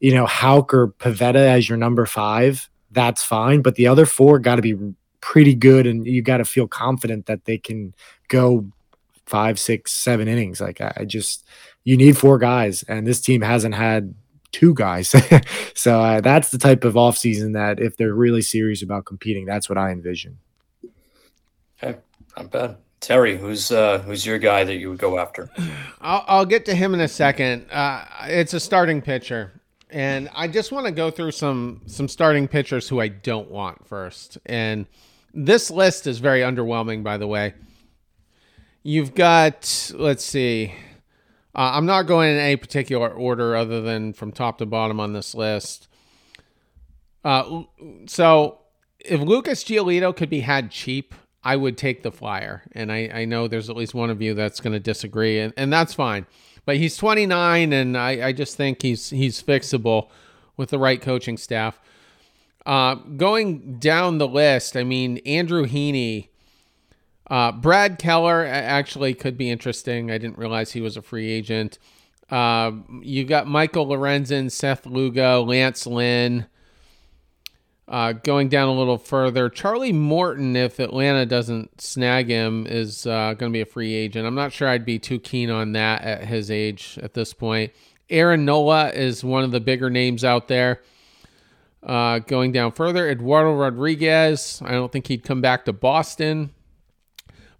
you know, Houck or Pivetta as your number five, that's fine. But the other four got to be pretty good, and you got to feel confident that they can go five, six, seven innings. Like I, I just, you need four guys, and this team hasn't had two guys. so uh, that's the type of offseason that if they're really serious about competing, that's what I envision. Okay, not bad. Terry, who's uh, who's your guy that you would go after? I'll, I'll get to him in a second. Uh, it's a starting pitcher, and I just want to go through some some starting pitchers who I don't want first. And this list is very underwhelming, by the way. You've got, let's see, uh, I'm not going in any particular order other than from top to bottom on this list. Uh, so if Lucas Giolito could be had cheap, I would take the flyer. And I, I know there's at least one of you that's going to disagree, and, and that's fine. But he's 29, and I, I just think he's he's fixable with the right coaching staff. Uh, going down the list, I mean, Andrew Heaney, uh, Brad Keller actually could be interesting. I didn't realize he was a free agent. Uh, you got Michael Lorenzen, Seth Lugo, Lance Lynn. Uh, going down a little further, Charlie Morton, if Atlanta doesn't snag him, is uh, going to be a free agent. I'm not sure I'd be too keen on that at his age at this point. Aaron Nola is one of the bigger names out there. Uh, going down further, Eduardo Rodriguez. I don't think he'd come back to Boston.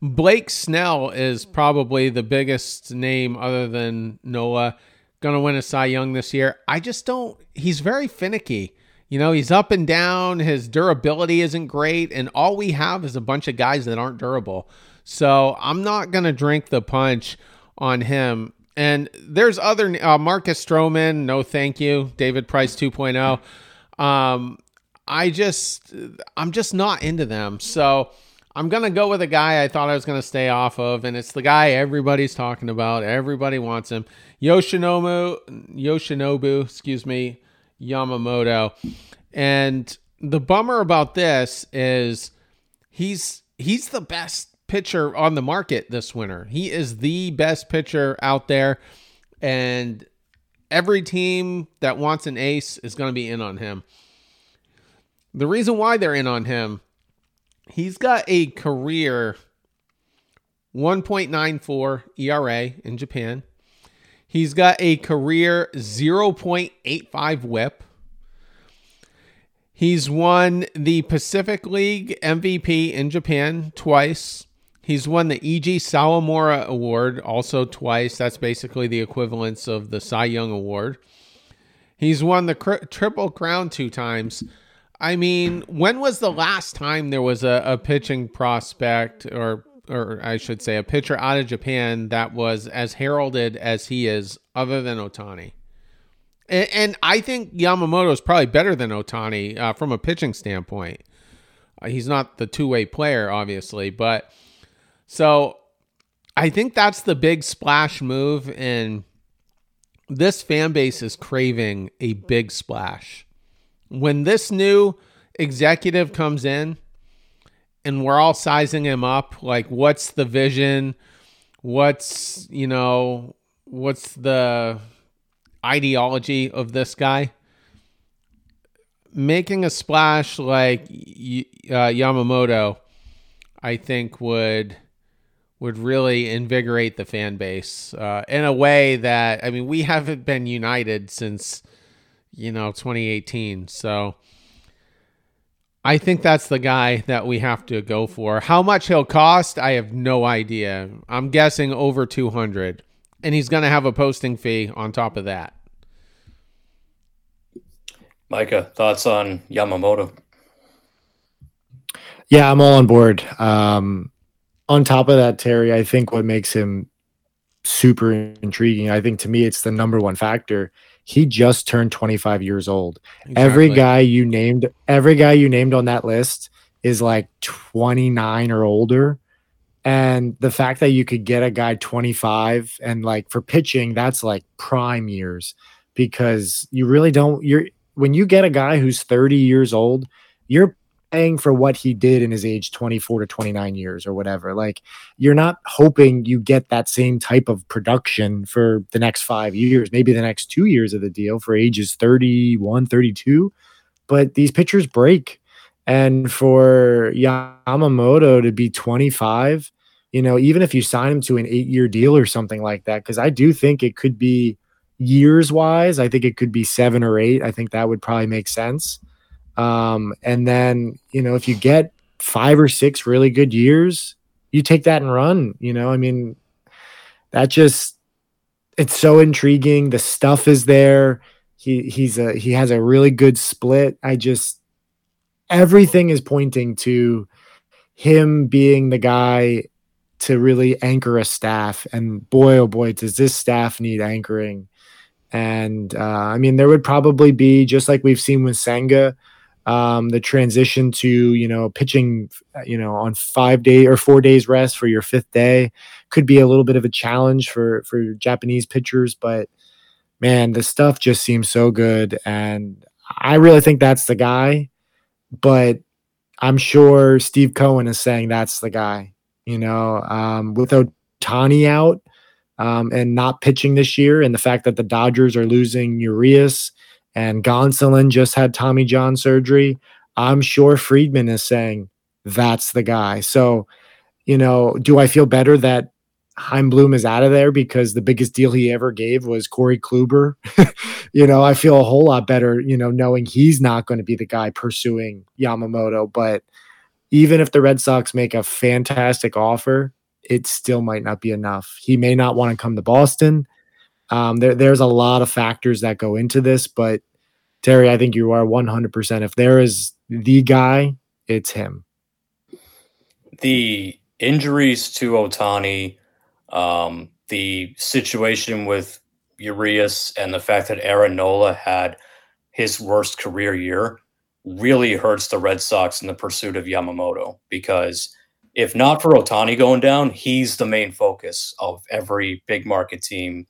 Blake Snell is probably the biggest name other than Nola. Going to win a Cy Young this year. I just don't. He's very finicky. You know, he's up and down. His durability isn't great. And all we have is a bunch of guys that aren't durable. So I'm not going to drink the punch on him. And there's other uh, Marcus Stroman. No, thank you. David Price 2.0. Um, I just, I'm just not into them. So I'm gonna go with a guy I thought I was gonna stay off of, and it's the guy everybody's talking about. Everybody wants him. Yoshinobu, Yoshinobu, excuse me, Yamamoto. And the bummer about this is he's he's the best pitcher on the market this winter. He is the best pitcher out there, and every team that wants an ace is going to be in on him. The reason why they're in on him, he's got a career 1.94 ERA in Japan. He's got a career 0.85 whip. He's won the Pacific League MVP in Japan twice. He's won the Eiji Sawamura Award also twice. That's basically the equivalence of the Cy Young Award. He's won the Triple Crown two times. I mean, when was the last time there was a, a pitching prospect, or or I should say, a pitcher out of Japan that was as heralded as he is, other than Ohtani. And, and I think Yamamoto is probably better than Ohtani uh, from a pitching standpoint. Uh, he's not the two way player, obviously, but so I think that's the big splash move, and this fan base is craving a big splash. When this new executive comes in and we're all sizing him up, like what's the vision? What's, you know, what's the ideology of this guy? making a splash like uh, Yamamoto, I think would would really invigorate the fan base uh, in a way that I mean we haven't been united since you know 2018. So I think that's the guy that we have to go for. How much he'll cost, I have no idea. I'm guessing over 200, and he's going to have a posting fee on top of that. Micah, thoughts on Yamamoto? Yeah, I'm all on board. Um, on top of that, Terry, I think what makes him super intriguing, I think to me, it's the number one factor. He just turned 25 years old. Exactly. Every guy you named, every guy you named on that list is like 29 or older. And the fact that you could get a guy 25 and like for pitching, that's like prime years because you really don't, you're, when you get a guy who's 30 years old, you're paying for what he did in his age 24 to 29 years or whatever. Like you're not hoping you get that same type of production for the next 5 years, maybe the next 2 years of the deal for ages 31, 32, but these pitchers break. And for Yamamoto to be 25, you know, even if you sign him to an 8-year deal or something like that cuz I do think it could be years wise, I think it could be seven or eight. I think that would probably make sense. Um, and then, you know, if you get five or six really good years, you take that and run. You know, I mean, that just it's so intriguing. The stuff is there. He he's a he has a really good split. I just everything is pointing to him being the guy to really anchor a staff. And boy, oh boy, does this staff need anchoring. And uh, I mean, there would probably be just like we've seen with Senga, um, the transition to you know pitching, you know, on five day or four days rest for your fifth day could be a little bit of a challenge for for Japanese pitchers. But man, the stuff just seems so good, and I really think that's the guy. But I'm sure Steve Cohen is saying that's the guy. You know, um, with Ohtani out, um, and not pitching this year, and the fact that the Dodgers are losing Urias and Gonsolin just had Tommy John surgery, I'm sure Friedman is saying that's the guy. So, you know, do I feel better that Chaim Bloom is out of there because the biggest deal he ever gave was Corey Kluber? you know, I feel a whole lot better, you know, knowing he's not going to be the guy pursuing Yamamoto. But even if the Red Sox make a fantastic offer, it still might not be enough. He may not want to come to Boston. Um, there, there's a lot of factors that go into this, but Terry, I think you are 100%. If there is the guy, it's him. The injuries to Ohtani, um, the situation with Urias, and the fact that Aaron Nola had his worst career year really hurts the Red Sox in the pursuit of Yamamoto because if not for Ohtani going down, he's the main focus of every big market team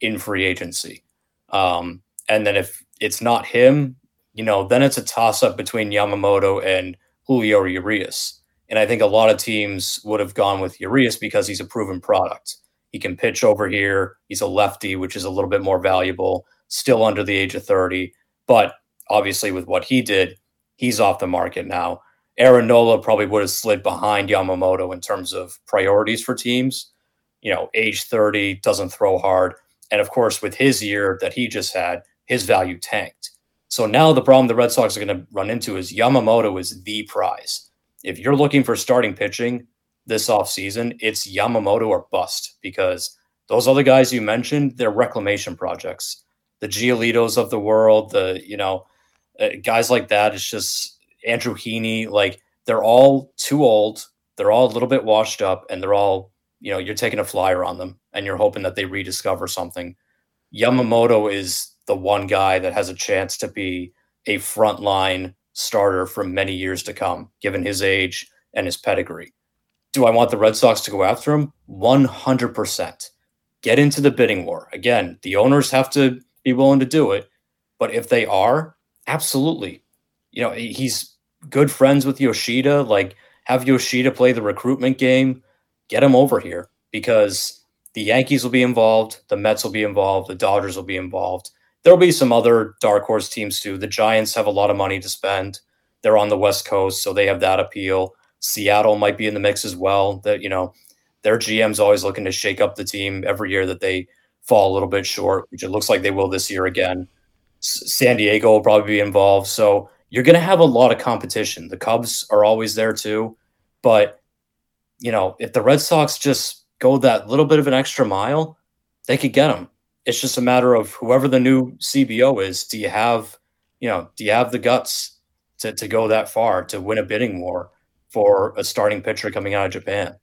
in free agency. Um, and then if it's not him, you know, then it's a toss up between Yamamoto and Julio Urias. And I think a lot of teams would have gone with Urias because he's a proven product. He can pitch over here. He's a lefty, which is a little bit more valuable, still under the age of 30. But obviously, with what he did, he's off the market now. Aaron Nola probably would have slid behind Yamamoto in terms of priorities for teams. You know, age 30, doesn't throw hard. And of course, with his year that he just had, his value tanked. So now the problem the Red Sox are going to run into is Yamamoto is the prize. If you're looking for starting pitching this offseason, it's Yamamoto or bust because those other guys you mentioned, they're reclamation projects. The Giolitos of the world, the, you know, uh, guys like that, it's just Andrew Heaney, like they're all too old. They're all a little bit washed up, and they're all, you know, you're taking a flyer on them, and you're hoping that they rediscover something. Yamamoto is the one guy that has a chance to be a frontline starter for many years to come, given his age and his pedigree. Do I want the Red Sox to go after him? 100%. Get into the bidding war. Again, the owners have to be willing to do it. But if they are, absolutely. You know, he's good friends with Yoshida, like have Yoshida play the recruitment game, get him over here because the Yankees will be involved, the Mets will be involved, the Dodgers will be involved. There'll be some other dark horse teams too. The Giants have a lot of money to spend. They're on the West Coast, so they have that appeal. Seattle might be in the mix as well. That you know, their GM's always looking to shake up the team every year that they fall a little bit short, which it looks like they will this year again. S- San Diego will probably be involved, so you're going to have a lot of competition. The Cubs are always there too, but you know, if the Red Sox just go that little bit of an extra mile, they could get them. It's just a matter of whoever the new CBO is. Do you have, you know, do you have the guts to, to go that far to win a bidding war for a starting pitcher coming out of Japan?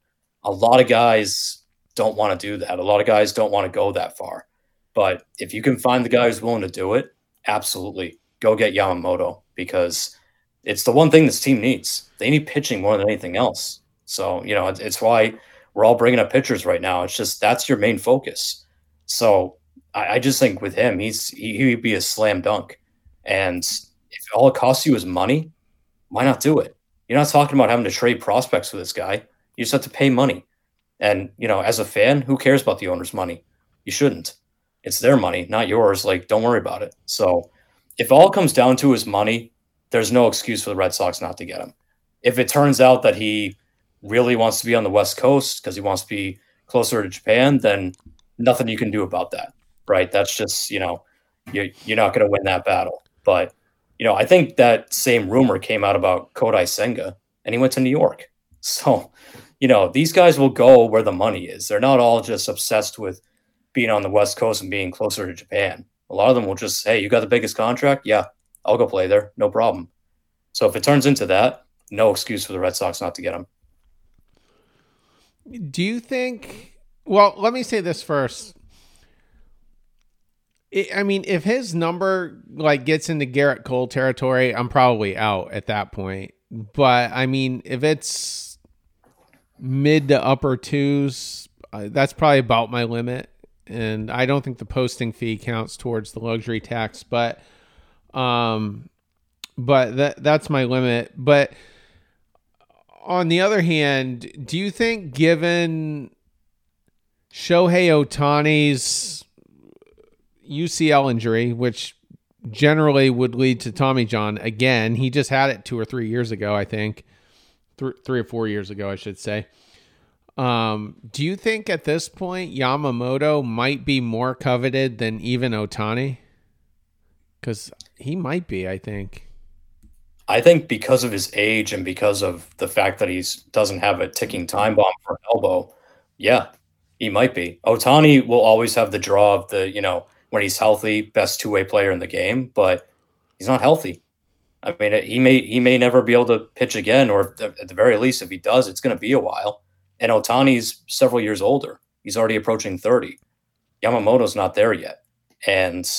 A lot of guys don't want to do that. A lot of guys don't want to go that far. But if you can find the guy who's willing to do it, absolutely go get Yamamoto because it's the one thing this team needs. They need pitching more than anything else. So, you know, it's, it's why we're all bringing up pitchers right now. It's just that's your main focus. So I, I just think with him, he's he, he would be a slam dunk. And if all it costs you is money, why not do it? You're not talking about having to trade prospects for this guy. You just have to pay money. And, you know, as a fan, who cares about the owner's money? You shouldn't. It's their money, not yours. Like, don't worry about it. So if all comes down to is money, there's no excuse for the Red Sox not to get him. If it turns out that he really wants to be on the West Coast because he wants to be closer to Japan, then nothing you can do about that right? That's just you know you're you're not going to win that battle. But you know, I think that same rumor came out about Kodai Senga, and he went to New York. So you know, these guys will go where the money is. They're not all just obsessed with being on the West Coast and being closer to Japan. A lot of them will just, hey, you got the biggest contract? Yeah, I'll go play there. No problem. So if it turns into that, no excuse for the Red Sox not to get him. Do you think? Well, let me say this first. I mean, if his number like gets into Gerrit Cole territory, I'm probably out at that point. But I mean, if it's mid to upper twos, uh, that's probably about my limit. And I don't think the posting fee counts towards the luxury tax, but um, but that that's my limit. But on the other hand, do you think given Shohei Ohtani's UCL injury, which generally would lead to Tommy John again. He just had it two or three years ago, I think, Th- three or four years ago, I should say. Um, do you think at this point Yamamoto might be more coveted than even Ohtani? Because he might be, I think. I think because of his age and because of the fact that he's doesn't have a ticking time bomb for an elbow, yeah, he might be. Ohtani will always have the draw of the you know when he's healthy, best two way player in the game, but he's not healthy. I mean, he may he may never be able to pitch again, or at the very least, if he does, it's going to be a while. And Ohtani's several years older; he's already approaching thirty. Yamamoto's not there yet, and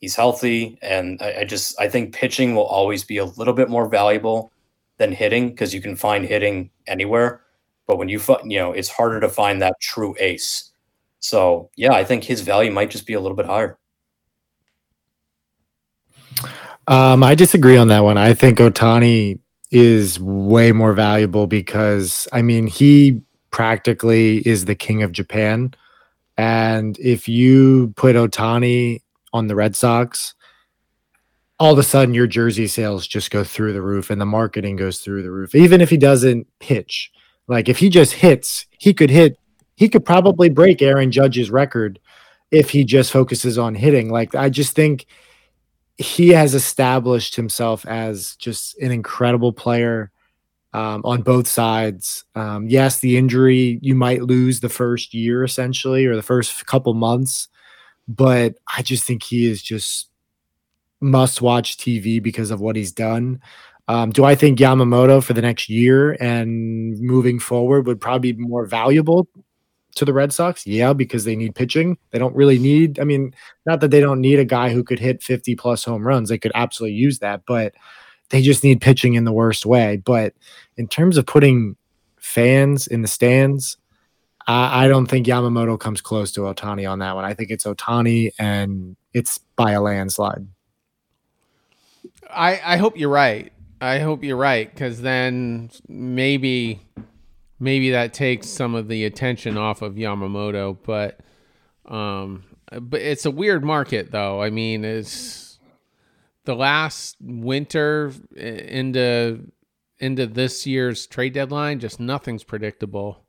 he's healthy. And I, I just I think pitching will always be a little bit more valuable than hitting because you can find hitting anywhere. But when you find, you know, it's harder to find that true ace. So yeah, I think his value might just be a little bit higher. Um, I disagree on that one. I think Ohtani is way more valuable because I mean he practically is the king of Japan. And if you put Ohtani on the Red Sox, all of a sudden your jersey sales just go through the roof and the marketing goes through the roof. Even if he doesn't pitch, like if he just hits, he could hit he could probably break Aaron Judge's record if he just focuses on hitting. Like I just think he has established himself as just an incredible player um, on both sides. Um, yes, the injury you might lose the first year essentially or the first couple months, but I just think he is just must watch TV because of what he's done. Um, do I think Yamamoto for the next year and moving forward would probably be more valuable? To the Red Sox? Yeah, because they need pitching. They don't really need, I mean, not that they don't need a guy who could hit 50 plus home runs. They could absolutely use that, but they just need pitching in the worst way. But in terms of putting fans in the stands, I, I don't think Yamamoto comes close to Ohtani on that one. I think it's Ohtani and it's by a landslide. I, I hope you're right. I hope you're right because then maybe maybe that takes some of the attention off of Yamamoto. But um, but it's a weird market, though. I mean, it's the last winter into into this year's trade deadline. Just nothing's predictable.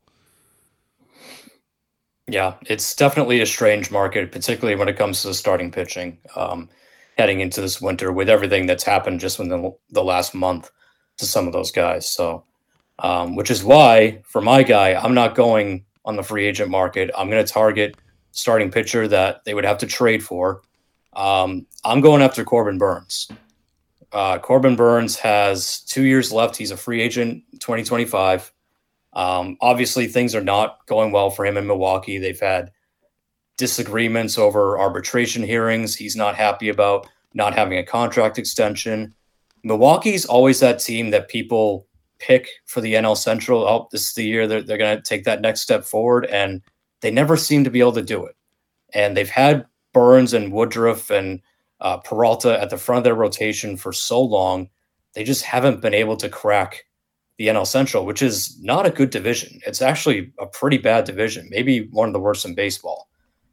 Yeah, it's definitely a strange market, particularly when it comes to starting pitching. Um, heading into this winter with everything that's happened just within the last month to some of those guys. So, um, which is why for my guy, I'm not going on the free agent market. I'm going to target starting pitcher that they would have to trade for. Um, I'm going after Corbin Burnes. Uh, Corbin Burnes has two years left. He's a free agent 2025. Um, obviously, things are not going well for him in Milwaukee. They've had disagreements over arbitration hearings. He's not happy about not having a contract extension. Milwaukee's always that team that people pick for the NL Central. Oh, this is the year they're, they're going to take that next step forward. And they never seem to be able to do it. And they've had Burnes and Woodruff and uh, Peralta at the front of their rotation for so long. They just haven't been able to crack the NL Central, which is not a good division. It's actually a pretty bad division, maybe one of the worst in baseball.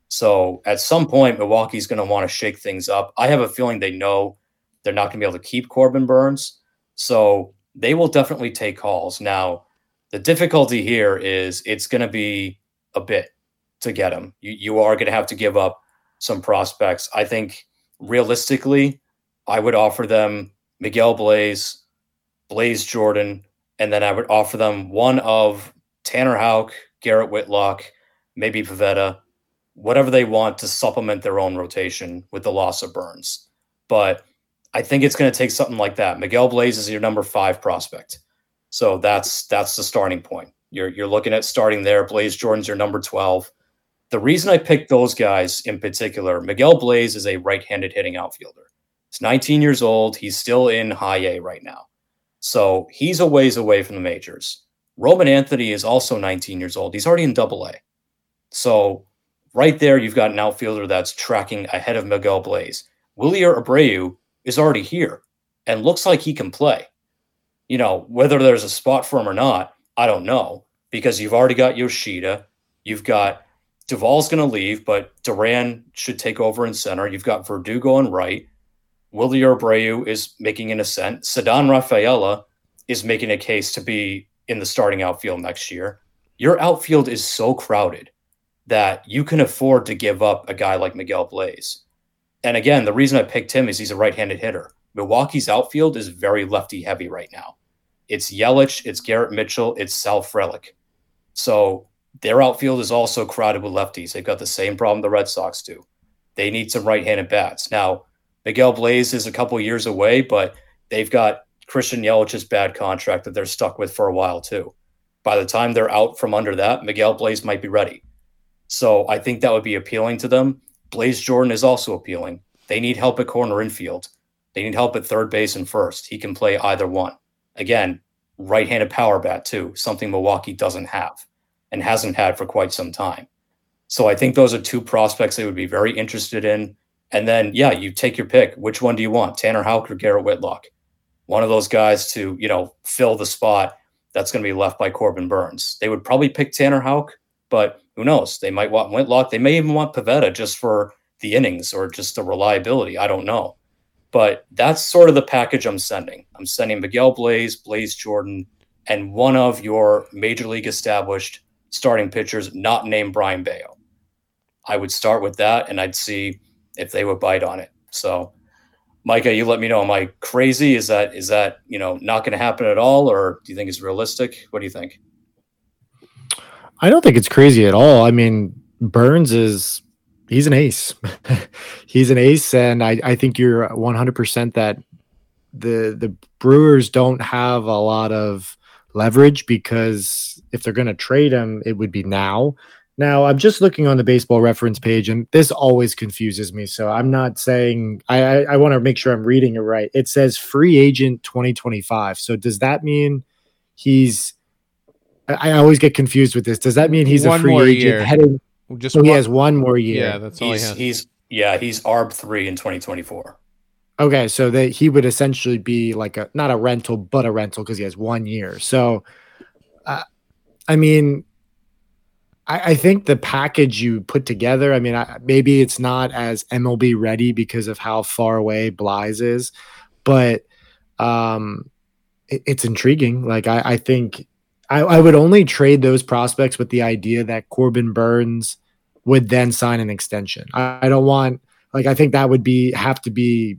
So at some point, Milwaukee's going to want to shake things up. I have a feeling they know they're not going to be able to keep Corbin Burnes. So they will definitely take calls. Now, the difficulty here is it's going to be a bit to get them. You, you are going to have to give up some prospects. I think realistically, I would offer them Miguel Bleis, Blaze Jordan, and then I would offer them one of Tanner Houck, Garrett Whitlock, maybe Pivetta, whatever they want to supplement their own rotation with the loss of Burnes. But I think it's going to take something like that. Miguel Bleis is your number five prospect. So that's that's the starting point. You're you're looking at starting there. Blaze Jordan's your number 12. The reason I picked those guys in particular, Miguel Bleis is a right-handed hitting outfielder. He's 19 years old. He's still in high A right now. So he's a ways away from the majors. Roman Anthony is also 19 years old. He's already in double A. So right there, you've got an outfielder that's tracking ahead of Miguel Bleis. Wilyer Abreu is already here and looks like he can play. You know, whether there's a spot for him or not, I don't know because you've already got Yoshida. You've got Duvall's going to leave, but Duran should take over in center. You've got Verdugo and right. Wilyer Abreu is making an ascent. Ceddanne Rafaela is making a case to be in the starting outfield next year. Your outfield is so crowded that you can afford to give up a guy like Miguel Bleis. And again, the reason I picked him is he's a right-handed hitter. Milwaukee's outfield is very lefty heavy right now. It's Yelich, it's Garrett Mitchell, it's Sal Frelick. So their outfield is also crowded with lefties. They've got the same problem the Red Sox do. They need some right-handed bats. Now, Miguel Bleis is a couple years away, but they've got Christian Yelich's bad contract that they're stuck with for a while too. By the time they're out from under that, Miguel Bleis might be ready. So I think that would be appealing to them. Blaze Jordan is also appealing. They need help at corner infield. They need help at third base and first. He can play either one. Again, right-handed power bat too, something Milwaukee doesn't have and hasn't had for quite some time. So I think those are two prospects they would be very interested in. And then, yeah, you take your pick. Which one do you want, Tanner Houck or Garrett Whitlock? One of those guys to, you know, fill the spot that's going to be left by Corbin Burnes. They would probably pick Tanner Houck, but who knows? They might want Whitlock. They may even want Pivetta just for the innings or just the reliability. I don't know. But that's sort of the package I'm sending. I'm sending Miguel Bleis, Blaze Jordan, and one of your major league established starting pitchers not named Brayan Bello. I would start with that and I'd see if they would bite on it. So Micah, you let me know. Am I crazy? Is that is that you know not going to happen at all, or do you think it's realistic? What do you think? I don't think it's crazy at all. I mean, Burnes is he's an ace. he's an ace, and I, I think you're 100 percent that the the Brewers don't have a lot of leverage because if they're going to trade him, it would be now. Now I'm just looking on the baseball reference page, and this always confuses me. So I'm not saying I I, I want to make sure I'm reading it right. It says free agent 2025. So does that mean he's I always get confused with this. Does that mean he's one a free agent year. heading? Just so one, he has one more year. Yeah, that's all he's, he has. He's yeah, he's ARB three in 2024. Okay, so that he would essentially be like a not a rental, but a rental because he has one year. So, uh, I mean, I, I think the package you put together, I mean, I, maybe it's not as MLB ready because of how far away Bleis is, but um, it, it's intriguing. Like, I, I think I, I would only trade those prospects with the idea that Corbin Burnes would then sign an extension. I, I don't want, like, I think that would be have to be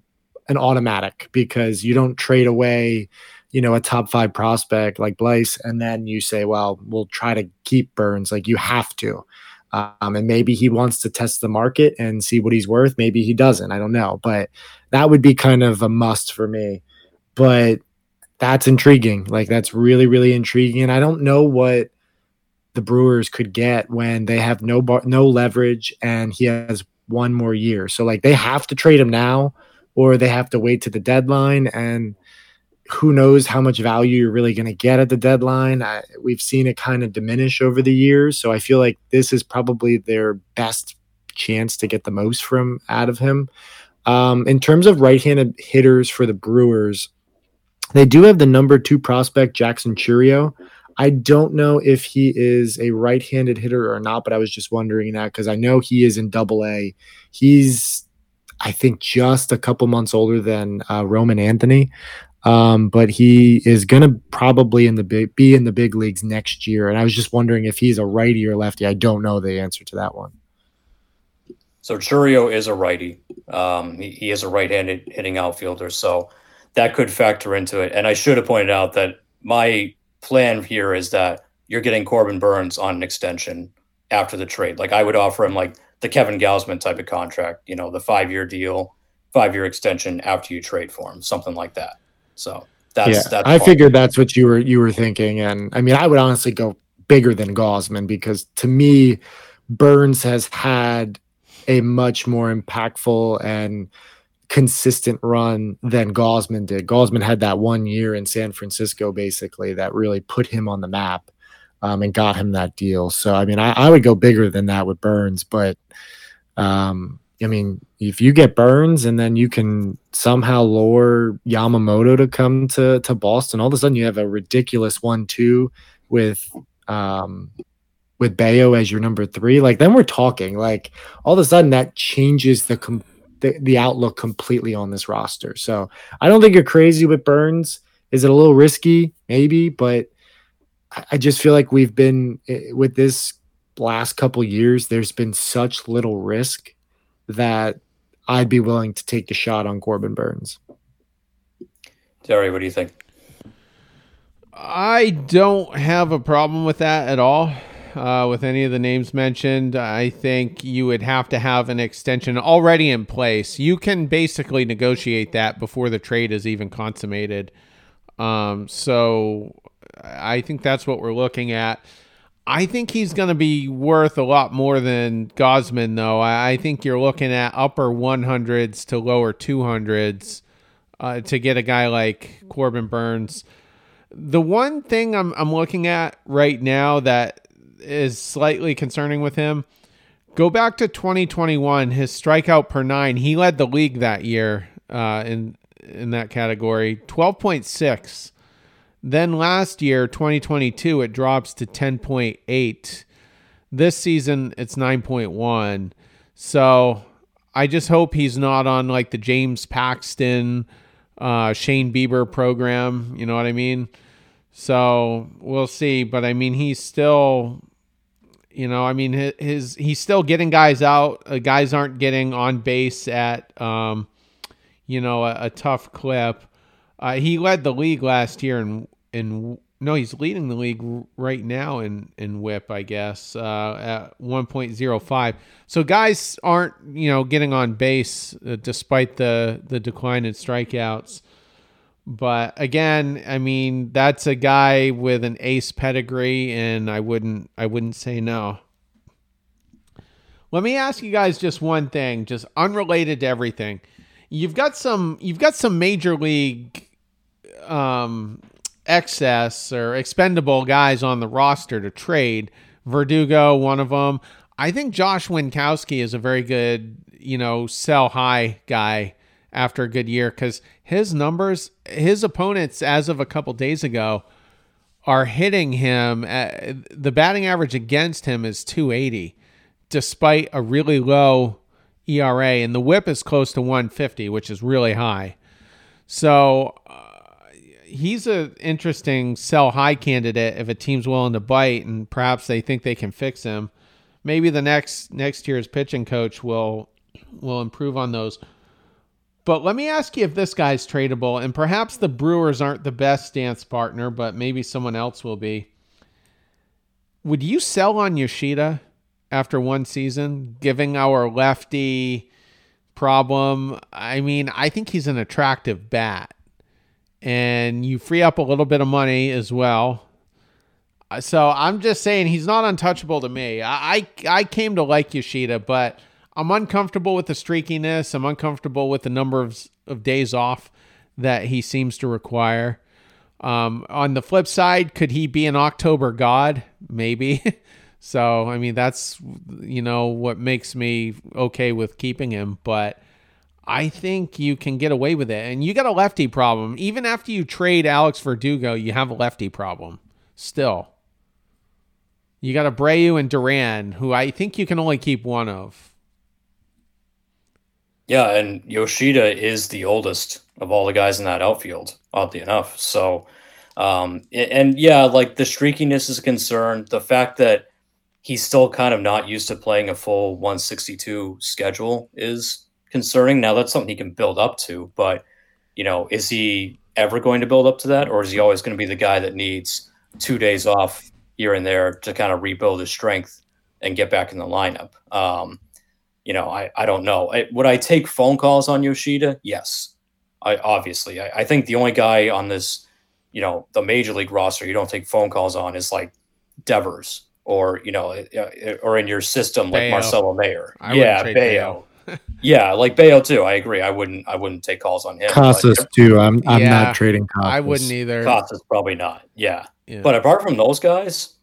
an automatic because you don't trade away you know, a top five prospect like Bleis, and then you say, well, we'll try to keep Burnes. Like you have to. Um, and maybe he wants to test the market and see what he's worth. Maybe he doesn't. I don't know. But that would be kind of a must for me. But that's intriguing. Like that's really, really intriguing. And I don't know what the Brewers could get when they have no bar, no leverage and he has one more year. So like they have to trade him now or they have to wait to the deadline and who knows how much value you're really going to get at the deadline. I, we've seen it kind of diminish over the years, so I feel like this is probably their best chance to get the most from out of him. Um, in terms of right-handed hitters for the Brewers, they do have the number two prospect Jackson Chourio. I don't know if he is a right-handed hitter or not, but I was just wondering that because I know he is in Double A. He's I think just a couple months older than uh, Roman Anthony. Um, but he is going to probably in the big be in the big leagues next year. And I was just wondering if he's a righty or lefty. I don't know the answer to that one. So Chourio is a righty. Um, he, he is a right-handed hitting outfielder, so that could factor into it. And I should have pointed out that my plan here is that you're getting Corbin Burnes on an extension after the trade. Like I would offer him like the Kevin Gausman type of contract, you know, the five-year deal, five-year extension after you trade for him, something like that. So that's yeah, that's I figured that's what you were you were thinking, and I mean, I would honestly go bigger than Gausman because to me, Burnes has had a much more impactful and consistent run than Gausman did. Gausman had that one year in San Francisco, basically, that really put him on the map um, and got him that deal. So, I mean, I, I would go bigger than that with Burnes, but um, I mean, if you get Burnes and then you can somehow lure Yamamoto to come to to Boston, all of a sudden you have a ridiculous one-two with um with Bello as your number three. Like then we're talking. Like all of a sudden that changes the com- the, the outlook completely on this roster. So I don't think you're crazy with Burnes. Is it a little risky? Maybe, but I just feel like we've been eh, with this last couple years. There's been such little risk that I'd be willing to take the shot on Corbin Burnes. Terry, what do you think? I don't have a problem with that at all. Uh, with any of the names mentioned, I think you would have to have an extension already in place. You can basically negotiate that before the trade is even consummated. Um, so I think that's what we're looking at. I think he's going to be worth a lot more than Gausman, though. I, think you're looking at upper 100s to lower 200s uh, to get a guy like Corbin Burnes. The one thing I'm, I'm looking at right now that is slightly concerning with him go back to 2021, his strikeout per nine. He led the league that year uh, in, in that category 12.6. Then last year, 2022, it drops to 10.8. This season, it's 9.1. So I just hope he's not on like the James Paxton, uh, Shane Bieber program. You know what I mean? So we'll see. But I mean, he's still, you know, I mean, his, his he's still getting guys out. Uh, guys aren't getting on base at, um, you know, a, a tough clip. Uh, he led the league last year in in no, he's leading the league right now in in WHIP, I guess, uh, at 1.05. So guys aren't you know getting on base uh, despite the the decline in strikeouts. But again, I mean that's a guy with an ace pedigree, and I wouldn't I wouldn't say no. Let me ask you guys just one thing, just unrelated to everything. You've got some you've got some major league um, excess or expendable guys on the roster to trade. Verdugo, one of them. I think Josh Winckowski is a very good, you know, sell high guy after a good year because his numbers, his opponents as of a couple days ago, are hitting him. At, the batting average against him is 280, despite a really low ERA, and the WHIP is close to 150, which is really high. So uh, he's an interesting sell high candidate if a team's willing to bite, and perhaps they think they can fix him. Maybe the next next year's pitching coach will will improve on those. But let me ask you if this guy's tradable, and perhaps the Brewers aren't the best dance partner, but maybe someone else will be. Would you sell on Yoshida after one season, giving our lefty problem? I mean, I think he's an attractive bat, and you free up a little bit of money as well. So I'm just saying he's not untouchable to me. I I, I came to like Yoshida, but I'm uncomfortable with the streakiness. I'm uncomfortable with the number of, of days off that he seems to require. Um, on the flip side, could he be an October god? Maybe. so, I mean, that's, you know, what makes me okay with keeping him. But I think you can get away with it. And you got a lefty problem. Even after you trade Alex Verdugo, you have a lefty problem still. You got Abreu and Duran, who I think you can only keep one of. Yeah, and Yoshida is the oldest of all the guys in that outfield, oddly enough. So, um, and yeah, like the streakiness is a concern. The fact that he's still kind of not used to playing a full 162 schedule is concerning. Now, that's something he can build up to, but, you know, is he ever going to build up to that? Or is he always going to be the guy that needs two days off here and there to kind of rebuild his strength and get back in the lineup? Um, you know, I, I don't know. I, would I take phone calls on Yoshida? Yes. I obviously I, I think the only guy on this, you know, the major league roster you don't take phone calls on is like Devers or you know, uh, or in your system like Bello. Marcelo Mayer. I yeah, Bello. yeah, like Bello too. I agree. I wouldn't. I wouldn't take calls on him. Casas too. I'm. I'm yeah, not trading Casas. I wouldn't either. Casas probably not. Yeah. yeah. But apart from those guys,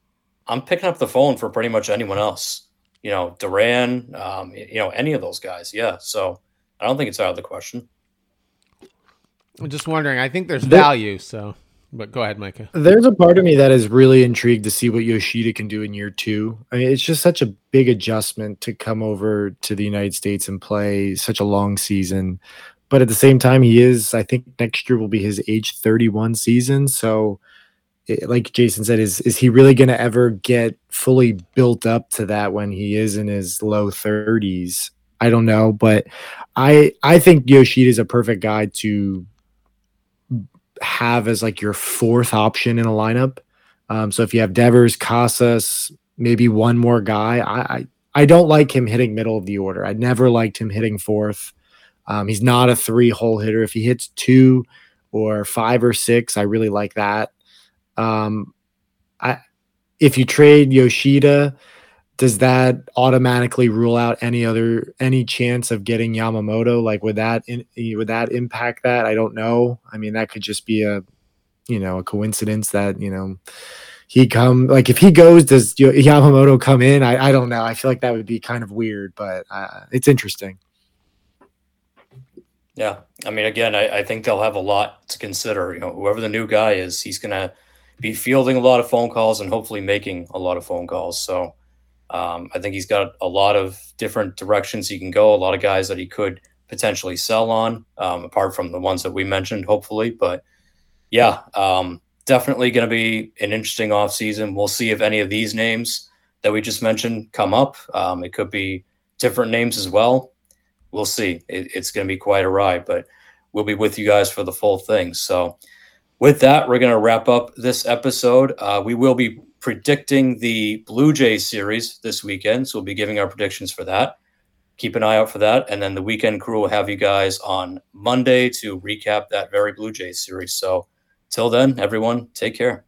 I'm picking up the phone for pretty much anyone else you know, Duran, um, you know, any of those guys. Yeah. So I don't think it's out of the question. I'm just wondering. I think there's value. So, but go ahead, Micah. There's a part of me that is really intrigued to see what Yoshida can do in year two. I mean, it's just such a big adjustment to come over to the United States and play such a long season. But at the same time, he is, I think next year will be his age 31 season. So, like Jason said, is is he really going to ever get fully built up to that when he is in his low thirties? I don't know, but I I think Yoshida is a perfect guy to have as like your fourth option in a lineup. Um, so if you have Devers, Casas, maybe one more guy, I, I I don't like him hitting middle of the order. I never liked him hitting fourth. Um, he's not a three hole hitter. If he hits two or five or six, I really like that. Um, I if you trade Yoshida, does that automatically rule out any other any chance of getting Yamamoto? Like, would that in, would that impact that? I don't know. I mean, that could just be a you know a coincidence that you know he come like if he goes, does Yamamoto come in? I I don't know. I feel like that would be kind of weird, but uh, it's interesting. Yeah, I mean, again, I, I think they'll have a lot to consider. You know, whoever the new guy is, he's gonna be fielding a lot of phone calls and hopefully making a lot of phone calls. So um, I think he's got a lot of different directions he can go, a lot of guys that he could potentially sell on, um, apart from the ones that we mentioned, hopefully. But yeah, um, definitely going to be an interesting offseason. We'll see if any of these names that we just mentioned come up. Um, it could be different names as well. We'll see. It, it's going to be quite a ride, but we'll be with you guys for the full thing. So, with that, we're going to wrap up this episode. Uh, we will be predicting the Blue Jays series this weekend, so we'll be giving our predictions for that. Keep an eye out for that. And then the weekend crew will have you guys on Monday to recap that very Blue Jays series. So, till then, everyone, take care.